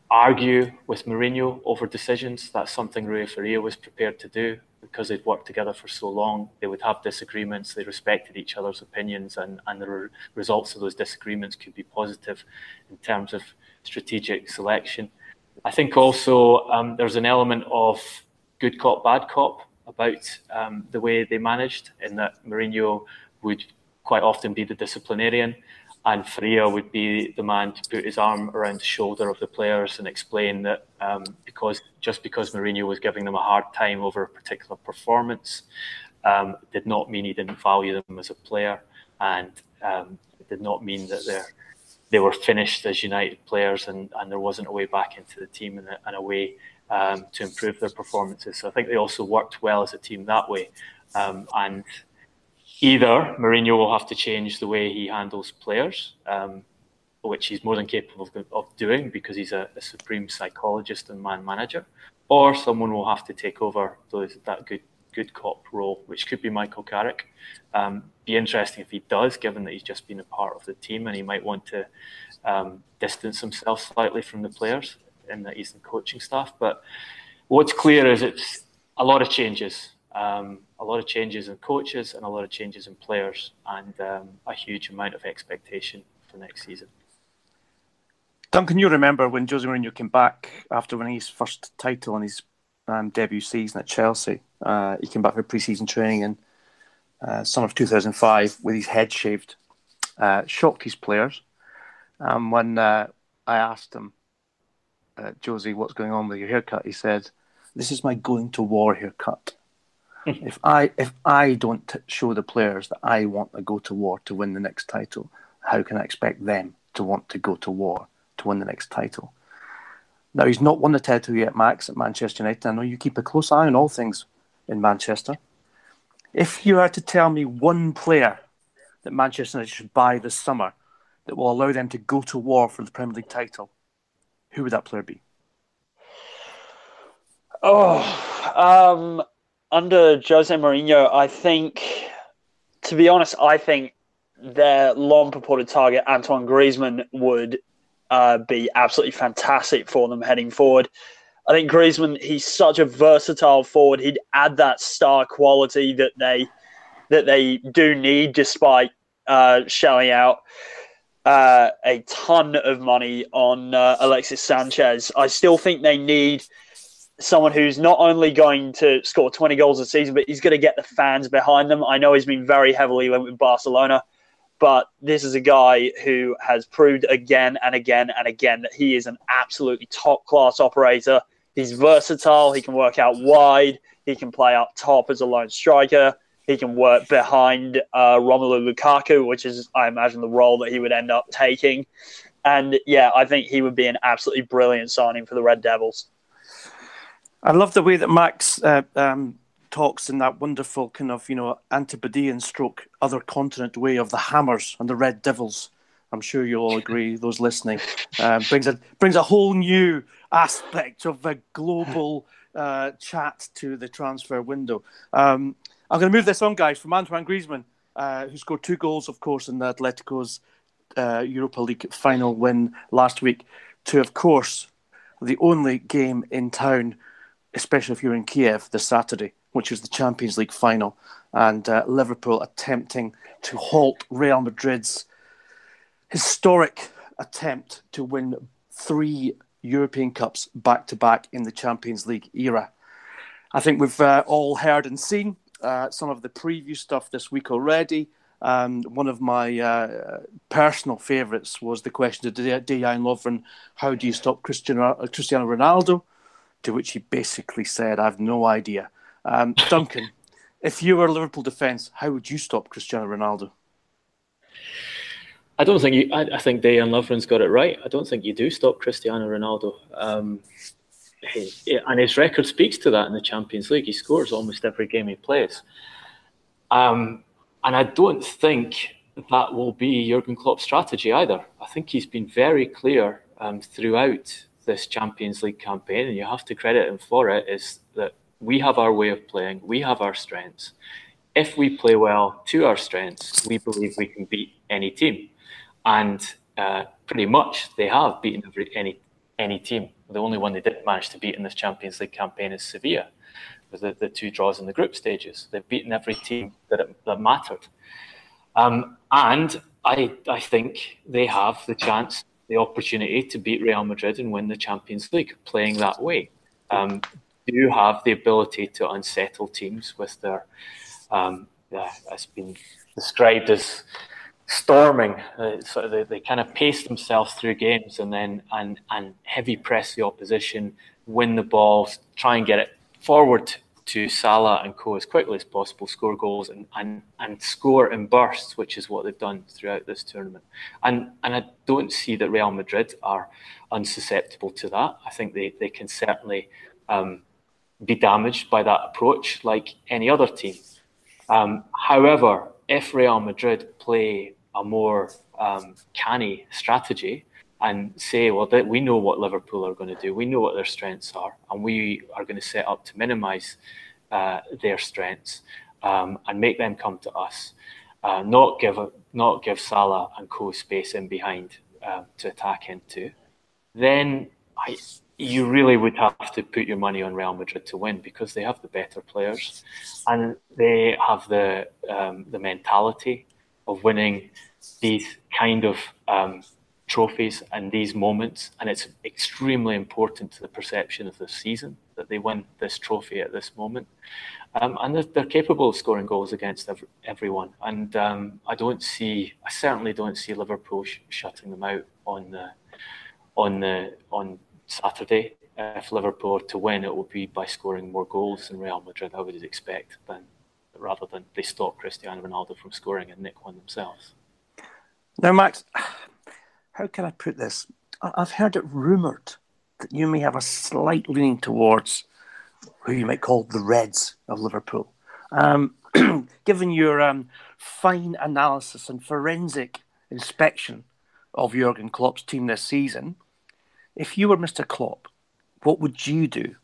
argue with Mourinho over decisions. That's something Rui Faria was prepared to do because they'd worked together for so long, they would have disagreements. They respected each other's opinions, and, and the re- results of those disagreements could be positive in terms of strategic selection. I think also um, there's an element of good cop, bad cop about um, the way they managed, in that Mourinho would quite often be the disciplinarian and Faria would be the man to put his arm around the shoulder of the players and explain that um, because just because Mourinho was giving them a hard time over a particular performance um, did not mean he didn't value them as a player and um, did not mean that they they were finished as United players and, and there wasn't a way back into the team and a, and a way um, to improve their performances. So I think they also worked well as a team that way. Um, and either Mourinho will have to change the way he handles players, um, which he's more than capable of, doing because he's a, a, supreme psychologist and man manager, or someone will have to take over those, that good good cop role, which could be Michael Carrick. Um, be interesting if he does, given that he's just been a part of the team and he might want to um, distance himself slightly from the players and that he's coaching staff. But what's clear is it's a lot of changes. Um, a lot of changes in coaches and a lot of changes in players, and um, a huge amount of expectation for next season. Duncan, you remember when Jose Mourinho came back after winning his first title in his um, debut season at Chelsea? Uh, he came back for pre-season training in uh, summer of 2005 with his head shaved. Uh, shocked his players. Um, when uh, I asked him, uh, Josie, what's going on with your haircut? He said, "This is my going to war haircut." if I if I don't t- show the players that I want to go to war to win the next title, how can I expect them to want to go to war to win the next title? Now he's not won the title yet, Max, at Manchester United. I know you keep a close eye on all things in Manchester. If you had to tell me one player that Manchester United should buy this summer that will allow them to go to war for the Premier League title, who would that player be? Oh, um, under Jose Mourinho, I think, to be honest, I think their long purported target, Antoine Griezmann, would uh, be absolutely fantastic for them heading forward. I think Griezmann, he's such a versatile forward. He'd add that star quality that they that they do need, despite uh, shelling out uh, a ton of money on uh, Alexis Sanchez. I still think they need someone who's not only going to score 20 goals a season, but he's going to get the fans behind them. I know he's been very heavily linked with Barcelona, but this is a guy who has proved again and again and again that he is an absolutely top class operator. He's versatile. He can work out wide. He can play up top as a lone striker. he can work behind uh, Romelu Lukaku, which is, I imagine, the role that he would end up taking. And yeah, I think he would be an absolutely brilliant signing for the Red Devils. I love the way that Max uh, um, talks in that wonderful kind of, you know, Antipodean stroke, other continent way of the Hammers and the Red Devils. I'm sure you'll all agree, those listening. Uh, brings, a, brings a whole new aspect of a global uh, chat to the transfer window. Um, I'm going to move this on, guys, from Antoine Griezmann, uh, who scored two goals, of course, in the Atletico's uh, Europa League final win last week, to, of course, the only game in town, especially if you're in Kiev this Saturday, which is the Champions League final, and uh, Liverpool attempting to halt Real Madrid's historic attempt to win three European Cups back to back in the Champions League era. I think we've uh, all heard and seen uh, some of the preview stuff this week already. Um, one of my uh, personal favourites was the question to Dejan Lovren, how do you stop Cristiano, Cristiano Ronaldo? To which he basically said, I have no idea. Um, Duncan, if you were Liverpool defence, how would you stop Cristiano Ronaldo? I don't think you. I, I think Dejan Lovren's got it right. I don't think you do stop Cristiano Ronaldo. Um, he, and his record speaks to that in the Champions League. He scores almost every game he plays. Um, and I don't think that will be Jurgen Klopp's strategy either. I think he's been very clear um, throughout this Champions League campaign, and you have to credit him for it, is that we have our way of playing, we have our strengths. If we play well to our strengths, we believe we can beat any team. And uh, pretty much they have beaten every, any, any team. The only one they didn't manage to beat in this Champions League campaign is Sevilla with the, the two draws in the group stages. They've beaten every team that, it, that mattered. Um, and I, I think they have the chance, the opportunity to beat Real Madrid and win the Champions League playing that way. Um, do have the ability to unsettle teams with their, um, uh, it's been described as storming. Uh, so they, they kind of pace themselves through games and then and and heavy press the opposition, win the ball, try and get it forward to Salah and co as quickly as possible, score goals and, and, and score in bursts, which is what they've done throughout this tournament. And and I don't see that Real Madrid are unsusceptible to that. I think they, they can certainly um, be damaged by that approach like any other team. Um, however, if Real Madrid play a more um, canny strategy, and say, well, we know what Liverpool are going to do. We know what their strengths are, and we are going to set up to minimise uh, their strengths um, and make them come to us. Uh, not give a, not give Salah and co space in behind uh, to attack into. Then I, you really would have to put your money on Real Madrid to win because they have the better players and they have the um, the mentality of winning these kind of um, trophies and these moments, and it's extremely important to the perception of the season that they win this trophy at this moment. Um, and they're, they're, capable of scoring goals against every, everyone. And um, I don't see, I certainly don't see Liverpool sh- shutting them out on the on the on Saturday. If Liverpool to win, it will be by scoring more goals than Real Madrid. I would expect than rather than they stop Cristiano Ronaldo from scoring and nick one themselves. Now, Max, how can I put this? I've heard it rumoured that you may have a slight leaning towards who you might call the Reds of Liverpool. Um, given your um, fine analysis and forensic inspection of Jurgen Klopp's team this season, if you were Mr. Klopp, what would you do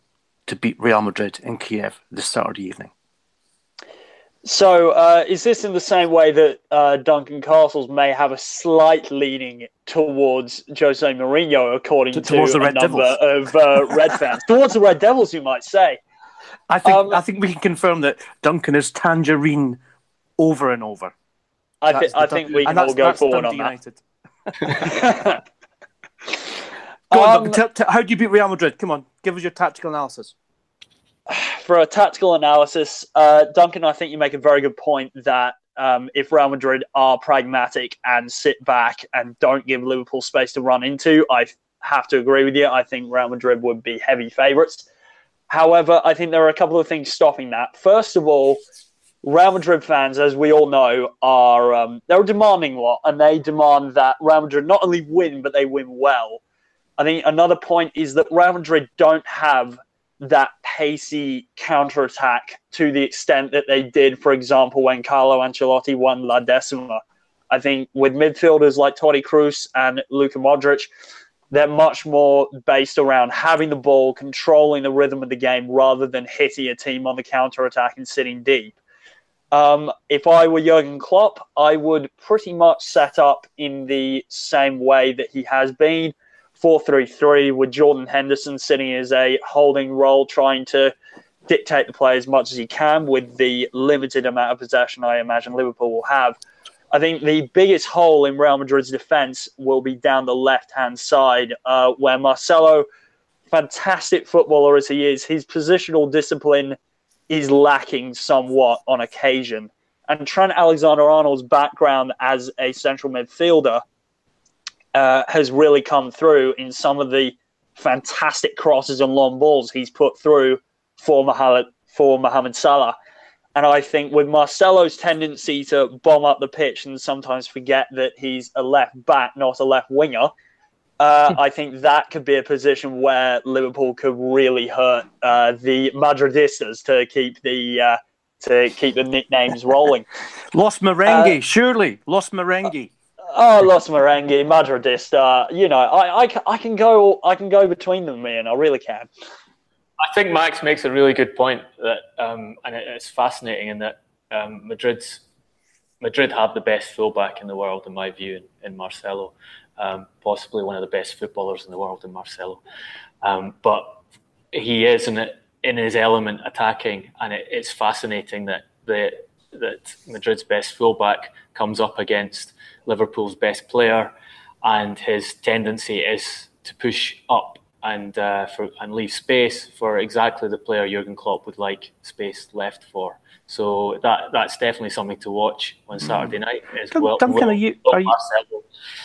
to beat Real Madrid in Kiev this Saturday evening? So, uh, is this in the same way that uh, Duncan Castles may have a slight leaning towards Jose Mourinho, according to, to a number Devils. of uh, Red fans, towards the Red Devils, you might say? I think um, I think we can confirm that Duncan is tangerine over and over. I, th- I think we can all go forward on United. that. go on, um, t- t- how do you beat Real Madrid? Come on, give us your tactical analysis for a tactical analysis, uh, Duncan, I think you make a very good point that um, if Real Madrid are pragmatic and sit back and don't give Liverpool space to run into, I have to agree with you. I think Real Madrid would be heavy favourites. However, I think there are a couple of things stopping that. First of all, Real Madrid fans, as we all know, are um, they're a demanding lot, and they demand that Real Madrid not only win but they win well. I think another point is that Real Madrid don't have that pacey counter attack to the extent that they did, for example, when Carlo Ancelotti won La Decima. I think with midfielders like Toni Kroos and Luka Modric, they're much more based around having the ball, controlling the rhythm of the game rather than hitting a team on the counter attack and sitting deep. Um, if I were Jurgen Klopp, I would pretty much set up in the same way that he has been 4 3 3, with Jordan Henderson sitting as a holding role, trying to dictate the play as much as he can with the limited amount of possession I imagine Liverpool will have. I think the biggest hole in Real Madrid's defence will be down the left hand side, uh, where Marcelo, fantastic footballer as he is, his positional discipline is lacking somewhat on occasion. And Trent Alexander Arnold's background as a central midfielder uh, has really come through in some of the fantastic crosses and long balls he's put through for Mohamed, for Mohamed Salah. And I think with Marcelo's tendency to bomb up the pitch and sometimes forget that he's a left back, not a left winger, uh, I think that could be a position where Liverpool could really hurt uh, the Madridistas to keep the uh, to keep the nicknames rolling. Los Merengue, uh, surely Los Merengue. Oh, Los Merengue, Madridista. You know, I, I, I can go I can go between them, man. I really can. I think Max makes a really good point that, um, and it, it's fascinating in that um, Madrid's Madrid have the best fullback in the world, in my view, in, in Marcelo, um, possibly one of the best footballers in the world in Marcelo. Um, but he is in, in his element attacking, and it, it's fascinating that the that Madrid's best fullback comes up against Liverpool's best player, and his tendency is to push up and uh, for and leave space for exactly the player Jurgen Klopp would like space left for. So that that's definitely something to watch on Saturday night. Is Duncan, well, Duncan, are you, are you,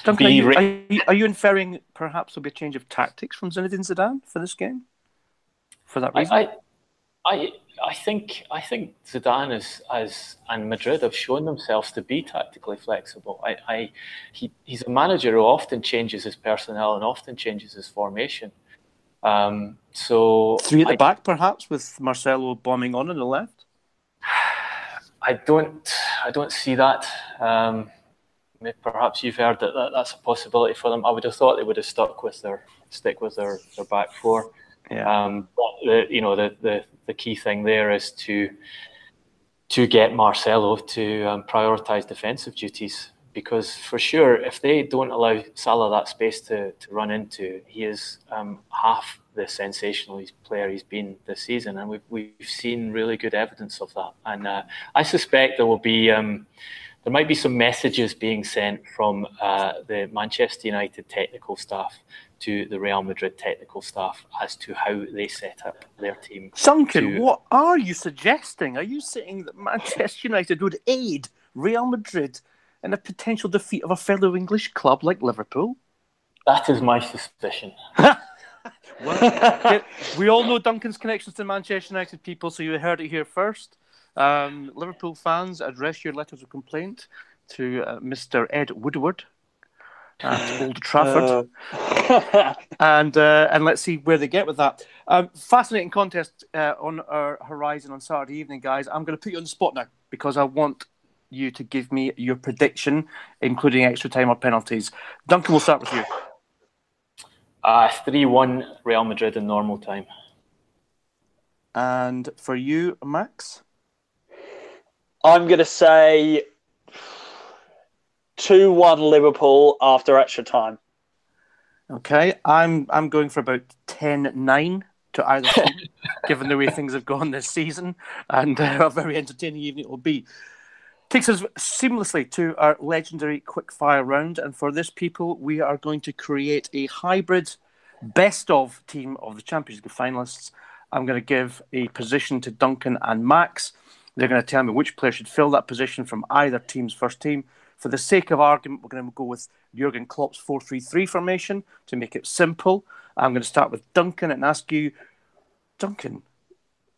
Duncan, are you, are you, are you inferring perhaps there'll be a change of tactics from Zinedine Zidane for this game? For that reason, I, I, I think I think Zidane is, as and Madrid have shown themselves to be tactically flexible. I, I he, he's a manager who often changes his personnel and often changes his formation. Um, so three at the I, back, perhaps, with Marcelo bombing on in the left. I don't, I don't see that. Um, perhaps you've heard that, that, that's a possibility for them. I would have thought they would have stuck with their stick with their, their back four. Yeah. Um, but the, you know the, the the key thing there is to to get Marcelo to um, prioritise defensive duties because for sure if they don't allow Salah that space to, to run into, he is um, half the sensational player he's been this season, and we've we've seen really good evidence of that. And uh, I suspect there will be um, there might be some messages being sent from uh, the Manchester United technical staff to the Real Madrid technical staff as to how they set up their team. Duncan, to... what are you suggesting? Are you saying that Manchester United would aid Real Madrid in a potential defeat of a fellow English club like Liverpool? That is my suspicion. well, we all know Duncan's connections to Manchester United people, so you heard it here first. Um, Liverpool fans, address your letters of complaint to uh, Mr. Ed Woodward at Old Trafford, uh. and uh, and let's see where they get with that. Um, fascinating contest uh, on our horizon on Saturday evening, guys. I'm going to put you on the spot now because I want you to give me your prediction, including extra time or penalties. Duncan, we'll start with you. Uh, 3 1 Real Madrid in normal time. And for you, Max? I'm going to say 2 1 Liverpool after extra time. Okay, I'm I'm going for about 10 9 to either team, given the way things have gone this season, and uh, a very entertaining evening it will be. Takes us seamlessly to our legendary quickfire round, and for this, people, we are going to create a hybrid best of team of the Champions League finalists. I'm going to give a position to Duncan and Max. They're going to tell me which player should fill that position from either team's first team. For the sake of argument, we're going to go with Jurgen Klopp's 4 3 3 formation to make it simple. I'm going to start with Duncan and ask you, Duncan,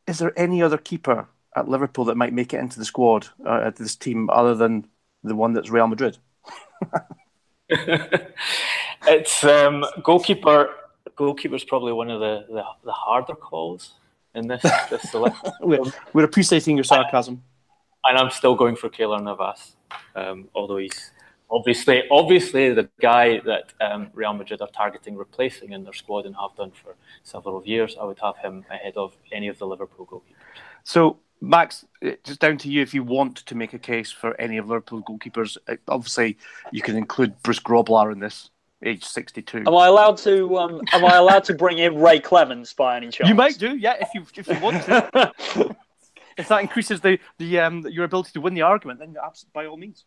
is there any other keeper at Liverpool that might make it into the squad uh, at this team, other than the one that's Real Madrid? it's um, goalkeeper. Goalkeeper's probably one of the, the, the harder calls in this this selection. we're, we're, appreciating your sarcasm, and I'm still going for Keylor Navas, um, although he's obviously obviously the guy that um, Real Madrid are targeting replacing in their squad and have done for several years. I would have him ahead of any of the Liverpool goalkeepers. So Max, it's down to you if you want to make a case for any of Liverpool goalkeepers. Uh, obviously, you can include Bruce Grobbelaar in this, age sixty-two. Am I allowed to? Um, am I allowed to bring in Ray Clemence by any chance? You might do, yeah, if you if you want to. if that increases the the um, your ability to win the argument, then by all means.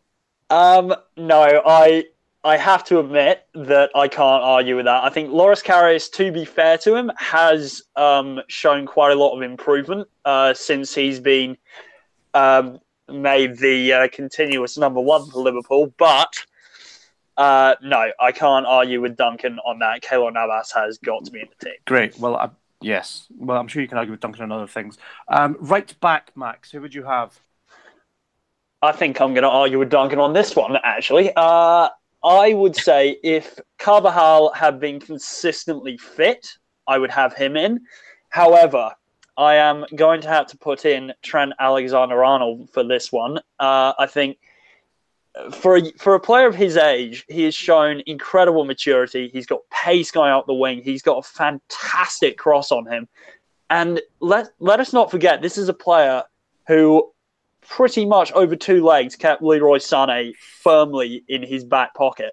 Um, no, I I have to admit that I can't argue with that. I think Loris Karius, to be fair to him, has um, shown quite a lot of improvement uh, since he's been um, made the uh, continuous number one for Liverpool. But uh, no, I can't argue with Duncan on that. Keylor Navas has got to be in the team. Great. Well, I, yes. Well, I'm sure you can argue with Duncan on other things. Um, right back, Max. Who would you have? I think I'm going to argue with Duncan on this one, actually. Uh, I would say if Carvajal had been consistently fit, I would have him in. However, I am going to have to put in Trent Alexander Arnold for this one. Uh, I think for a, for a player of his age, he has shown incredible maturity. He's got pace going out the wing. He's got a fantastic cross on him. And let let us not forget, this is a player who pretty much over two legs kept Leroy Sané firmly in his back pocket.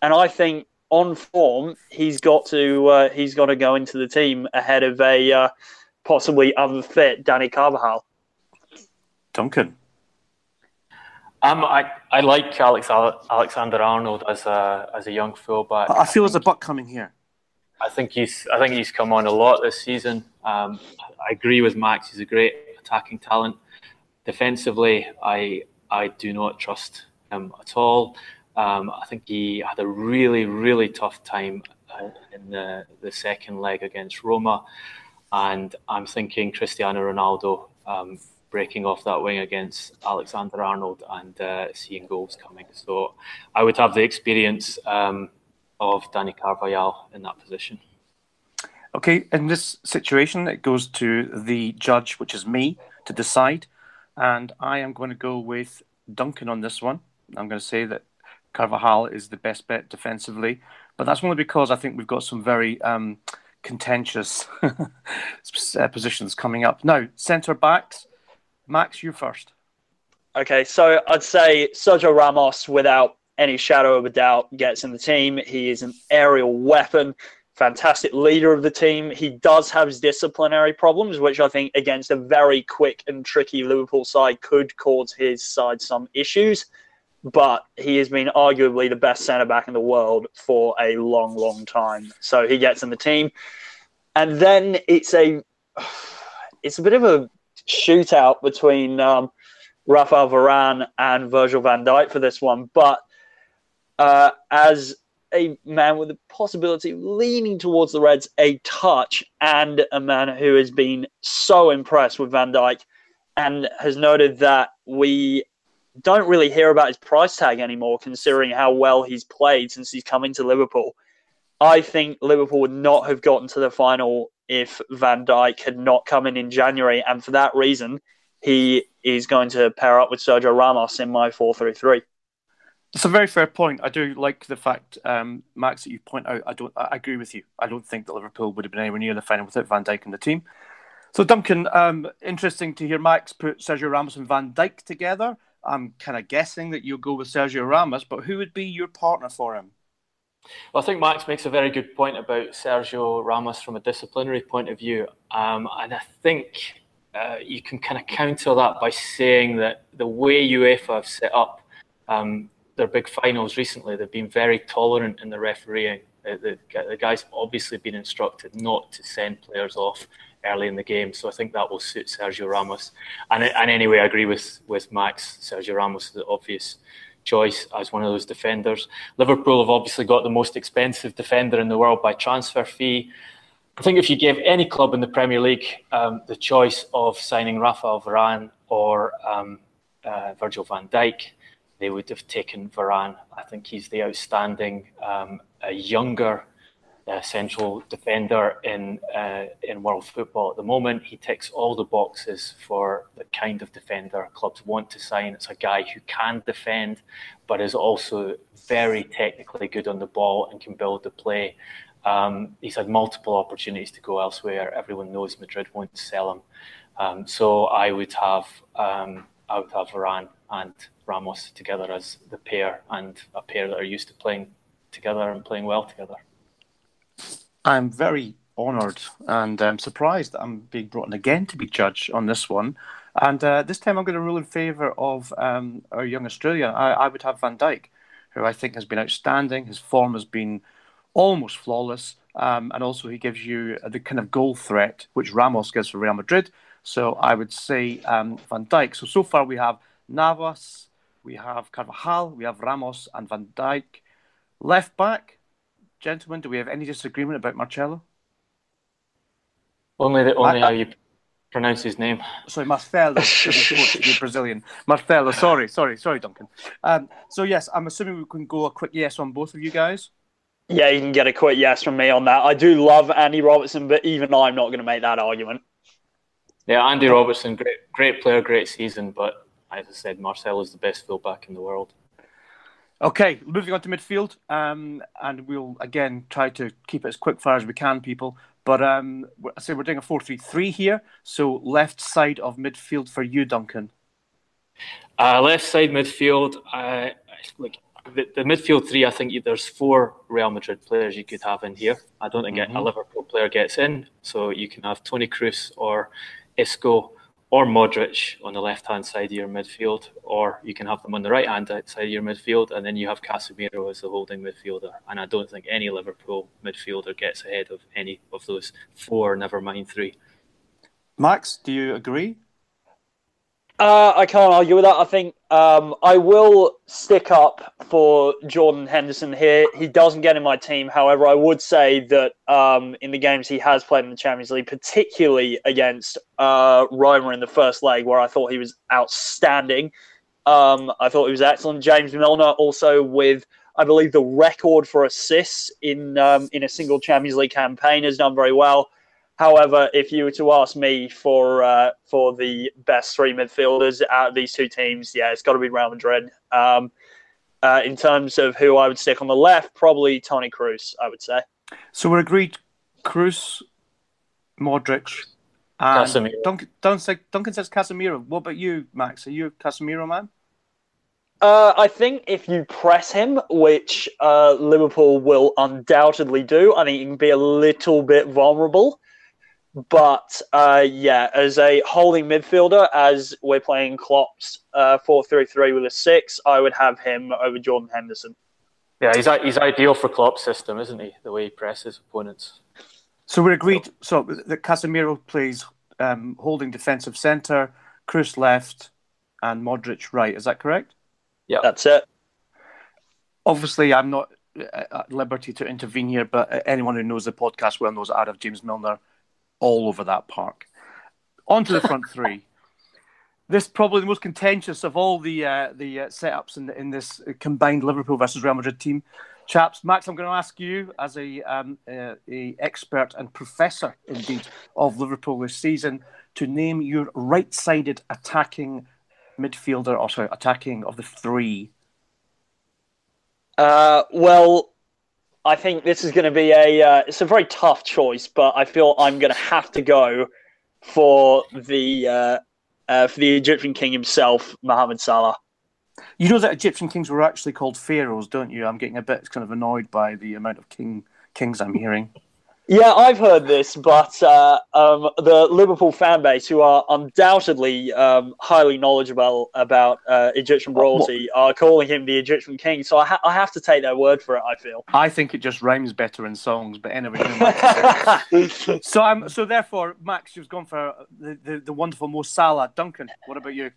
And I think on form, he's got to uh, he's got to go into the team ahead of a uh, possibly unfit Dani Carvajal. Duncan. Um, I, I like Alex Alexander Arnold as a as a young fullback. I feel there's a buck coming here. I think he's I think he's come on a lot this season. Um, I agree with Max. He's a great attacking talent defensively, I I do not trust him at all. Um, I think he had a really really tough time uh, in the the second leg against Roma, and I'm thinking Cristiano Ronaldo. Um, breaking off that wing against Alexander Arnold and uh, seeing goals coming. So I would have the experience um, of Dani Carvajal in that position. Okay, in this situation, it goes to the judge, which is me, to decide and I am going to go with Duncan on this one. I'm going to say that Carvajal is the best bet defensively, but that's only because I think we've got some very um, contentious uh, positions coming up. Now, centre backs, Max, you first. Okay, so I'd say Sergio Ramos, without any shadow of a doubt, gets in the team. He is an aerial weapon fantastic leader of the team. He does have his disciplinary problems, which I think against a very quick and tricky Liverpool side could cause his side some issues. But he has been arguably the best centre back in the world for a long, long time. So he gets in the team. And then it's a it's a bit of a shootout between um, Rafael Varane and Virgil van Dijk for this one. But uh, as a man with the possibility of leaning towards the Reds a touch, and a man who has been so impressed with Van Dijk and has noted that we don't really hear about his price tag anymore, considering how well he's played since he's come into Liverpool. I think Liverpool would not have gotten to the final if Van Dijk had not come in in January, and for that reason, he is going to pair up with Sergio Ramos in my 4 3 3. It's a very fair point. I do like the fact, um, Max, that you point out. I don't. I agree with you. I don't think that Liverpool would have been anywhere near the final without Van Dijk in the team. So, Duncan, um, interesting to hear Max put Sergio Ramos and Van Dijk together. I'm kind of guessing that you'll go with Sergio Ramos, but who would be your partner for him? Well, I think Max makes a very good point about Sergio Ramos from a disciplinary point of view, um, and I think uh, you can kind of counter that by saying that the way UEFA have set up um, their big finals recently, they've been very tolerant in the refereeing. The, the, the guy's obviously been instructed not to send players off early in the game, so I think that will suit Sergio Ramos. And, and anyway, I agree with, with Max. Sergio Ramos is the obvious choice as one of those defenders. Liverpool have obviously got the most expensive defender in the world by transfer fee. I think if you gave any club in the Premier League um, the choice of signing Rafael Varane or um, uh, Virgil van Dijk, they would have taken Varane. I think he's the outstanding, um, younger central defender in uh, in world football at the moment. He ticks all the boxes for the kind of defender clubs want to sign. It's a guy who can defend, but is also very technically good on the ball and can build the play. Um, he's had multiple opportunities to go elsewhere. Everyone knows Madrid won't sell him, um, so I would have um, I would have Varane and Ramos together as the pair and a pair that are used to playing together and playing well together. I'm very honoured and um, surprised that I'm being brought in again to be judge on this one. And uh, this time I'm going to rule in favour of um, our young Australian. I, I, would have Van Dijk, who I think has been outstanding. His form has been almost flawless. Um, and also, he gives you the kind of goal threat which Ramos gives for Real Madrid. So I would say um, Van Dijk. So, so far we have Navas, we have Carvajal, we have Ramos and Van Dijk. Left back, gentlemen, do we have any disagreement about Marcelo? Only the only I, how you pronounce his name. Sorry, Marcelo. you're Brazilian. Marcelo. Sorry, sorry, sorry, Duncan. Um, so yes, I'm assuming we can go a quick yes on both of you guys. Yeah, you can get a quick yes from me on that. I do love Andy Robertson, but even I'm not going to make that argument. Yeah, Andy Robertson, great, great player, great season, but as I said, Marcelo is the best fullback in the world. Okay, moving on to midfield, um, and we'll again try to keep it as quick fire as we can, people. But um, I say we're doing a four-three-three here. So left side of midfield for you, Duncan. Uh, left side midfield, uh, like the, the, midfield three. I think there's four Real Madrid players you could have in here. I don't think mm-hmm. a Liverpool player gets in, so you can have Toni Kroos or Isco or Modric on the left hand side of your midfield, or you can have them on the right hand side of your midfield, and then you have Casemiro as the holding midfielder. And I don't think any Liverpool midfielder gets ahead of any of those four, never mind three. Max, do you agree? Uh, I can't argue with that. I think um, I will stick up for Jordan Henderson here. He doesn't get in my team. However, I would say that um, in the games he has played in the Champions League, particularly against uh, Roma in the first leg, where I thought he was outstanding, um, I thought he was excellent. James Milner also with, I believe, the record for assists in um, in a single Champions League campaign has done very well. However, if you were to ask me for uh, for the best three midfielders out of these two teams, yeah, it's got to be Real Madrid. Um, uh, in terms of who I would stick on the left, probably Toni Kroos, I would say. So we're agreed. Kroos, Modric, and Casemiro. Duncan, Duncan, Duncan says Casemiro. What about you, Max? Are you a Casemiro man? Uh, I think if you press him, which uh, Liverpool will undoubtedly do, I think he can be a little bit vulnerable. But uh, yeah, as a holding midfielder, as we're playing Klopp's uh, 4 3 3 with a six, I would have him over Jordan Henderson. Yeah, he's, he's ideal for Klopp's system, isn't he? The way he presses opponents. So we're agreed. So that Casemiro plays um, holding defensive centre, Kroos left, and Modric right. Is that correct? Yeah, that's it. Obviously, I'm not at liberty to intervene here, but anyone who knows the podcast well knows I'd have James Milner all over that park. On to the front three. This probably the most contentious of all the uh, the uh, setups in in this combined Liverpool versus Real Madrid team. Chaps, Max, I'm going to ask you as a, um, uh, a expert and professor indeed of Liverpool this season to name your right-sided attacking midfielder or sorry, attacking of the three. Uh, well, I think this is going to be a uh, it's a very tough choice, but I feel I'm going to have to go for the uh, uh, for the Egyptian king himself, Mohammed Salah. You know that Egyptian kings were actually called pharaohs, don't you? I'm getting a bit kind of annoyed by the amount of king kings I'm hearing. Yeah, I've heard this, but uh, um, the Liverpool fan base, who are undoubtedly um, highly knowledgeable about uh, Egyptian royalty, are calling him the Egyptian king. So I, ha- I, have to take their word for it. I feel. I think it just rhymes better in songs, but anyway. so I'm so therefore, Max, you've gone for the, the, the wonderful Mo Salah. Duncan, what about you?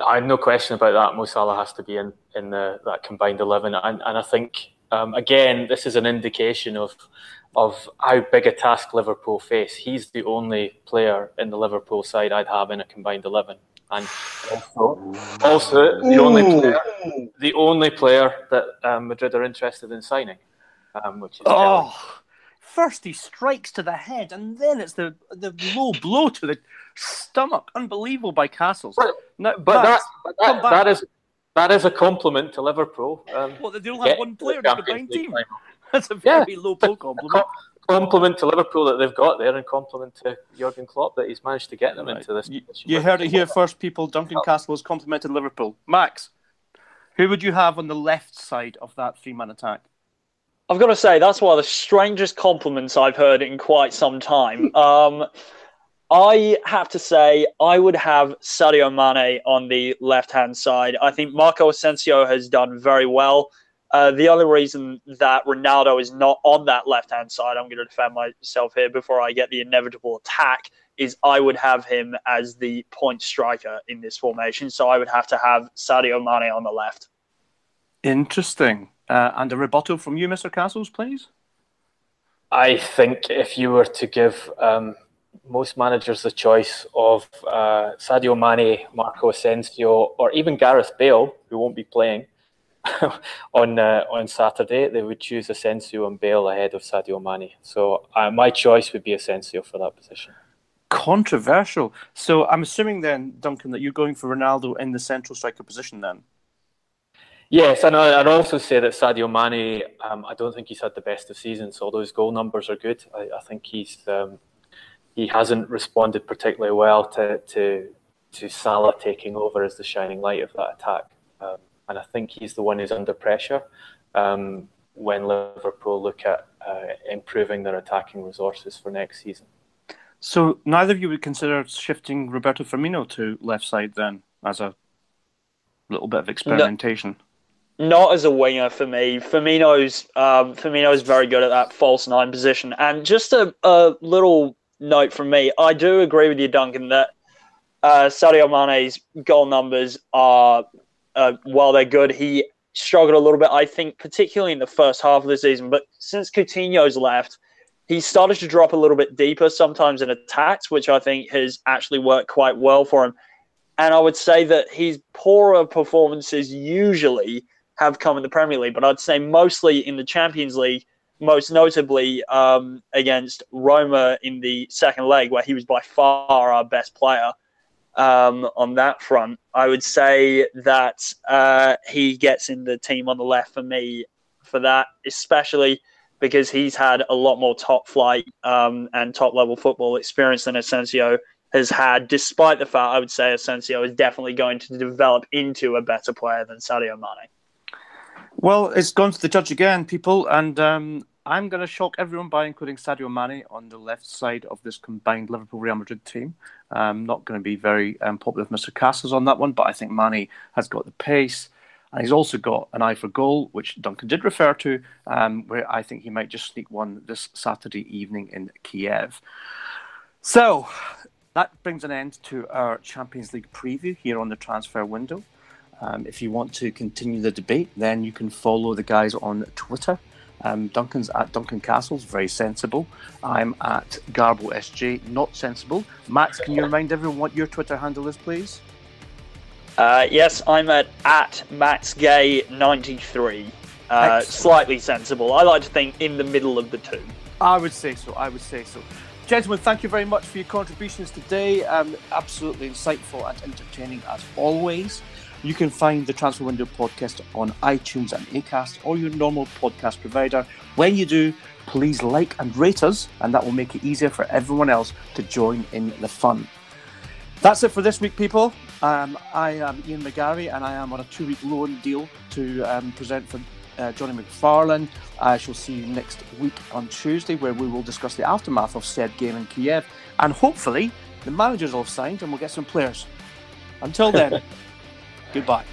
I have no question about that. Mo Salah has to be in in the, that combined eleven, and and I think Um, again, this is an indication of of how big a task Liverpool face. He's the only player in the Liverpool side I'd have in a combined eleven, and also, also the only player, the only player that um, Madrid are interested in signing, um, which is oh. First he strikes to the head, and then it's the the low blow to the stomach. Unbelievable by Castles. But, no, but that, that, that is that is a compliment to Liverpool. Um, well, they only have one player in the combined team. That's a very yeah, low blow compliment. compliment to Liverpool that they've got there, and compliment to Jurgen Klopp that he's managed to get them right. into this. You, you heard it here first, people. Duncan Castles has complimented Liverpool. Max, who would you have on the left side of that three-man attack? I've got to say that's one of the strangest compliments I've heard in quite some time. Um, I have to say I would have Sadio Mane on the left-hand side. I think Marco Asensio has done very well. Uh, the only reason that Ronaldo is not on that left-hand side, I'm going to defend myself here before I get the inevitable attack, is I would have him as the point striker in this formation. So I would have to have Sadio Mane on the left. Interesting. Uh, and a rebuttal from you, Mr. Castles, please. I think if you were to give um, most managers the choice of uh, Sadio Mane, Marco Asensio, or even Gareth Bale, who won't be playing on uh, on Saturday, they would choose Asensio and Bale ahead of Sadio Mane. So uh, my choice would be Asensio for that position. Controversial. So I'm assuming then, Duncan, that you're going for Ronaldo in the central striker position then. Yes, and I'd also say that Sadio Mane, um, I don't think he's had the best of seasons, although his goal numbers are good. I, I think he's um, he hasn't responded particularly well to, to to Salah taking over as the shining light of that attack, um, and I think he's the one who's under pressure um, when Liverpool look at uh, improving their attacking resources for next season. So neither of you would consider shifting Roberto Firmino to left side then, as a little bit of experimentation. No not as a winger for me. Firmino's um, Firmino's very good at that false nine position. And just a, a little note from me, I do agree with you, Duncan, that uh, Sadio Mane's goal numbers are, uh, while they're good, he struggled a little bit. I think particularly in the first half of the season. But since Coutinho's left, he started to drop a little bit deeper, sometimes in attacks, which I think has actually worked quite well for him. And I would say that his poorer performances usually have come in the Premier League, but I'd say mostly in the Champions League, most notably um, against Roma in the second leg, where he was by far our best player um, on that front. I would say that uh, he gets in the team on the left for me for that, especially because he's had a lot more top flight um, and top level football experience than Asensio has had, despite the fact I would say Asensio is definitely going to develop into a better player than Sadio Mane. Well, it's gone to the judge again, people, and um, I'm going to shock everyone by including Sadio Mane on the left side of this combined Liverpool Real Madrid team. I'm not going to be very um, popular with Mr. Castles on that one, but I think Mane has got the pace. And he's also got an eye for goal, which Duncan did refer to, um, where I think he might just sneak one this Saturday evening in Kiev. So that brings an end to our Champions League preview here on the transfer window. Um, if you want to continue the debate, then you can follow the guys on Twitter. Um, Duncan's at Duncan Castles, very sensible. I'm at Garbo SJ, not sensible. Max, can you remind everyone what your Twitter handle is, please? Uh, yes, I'm at at MaxGay93. Uh, slightly sensible. I like to think in the middle of the two. I would say so. I would say so. Gentlemen, thank you very much for your contributions today. Um, absolutely insightful and entertaining as always. You can find the Transfer Window podcast on iTunes and Acast or your normal podcast provider. When you do, please like and rate us, and that will make it easier for everyone else to join in the fun. That's it for this week, people. Um, I am Ian McGarry, and I am on a two-week loan deal to um, present for uh, Johnny McFarlane. I shall see you next week on Tuesday, where we will discuss the aftermath of said game in Kiev, and hopefully the managers will have signed, and we'll get some players. Until then. Goodbye.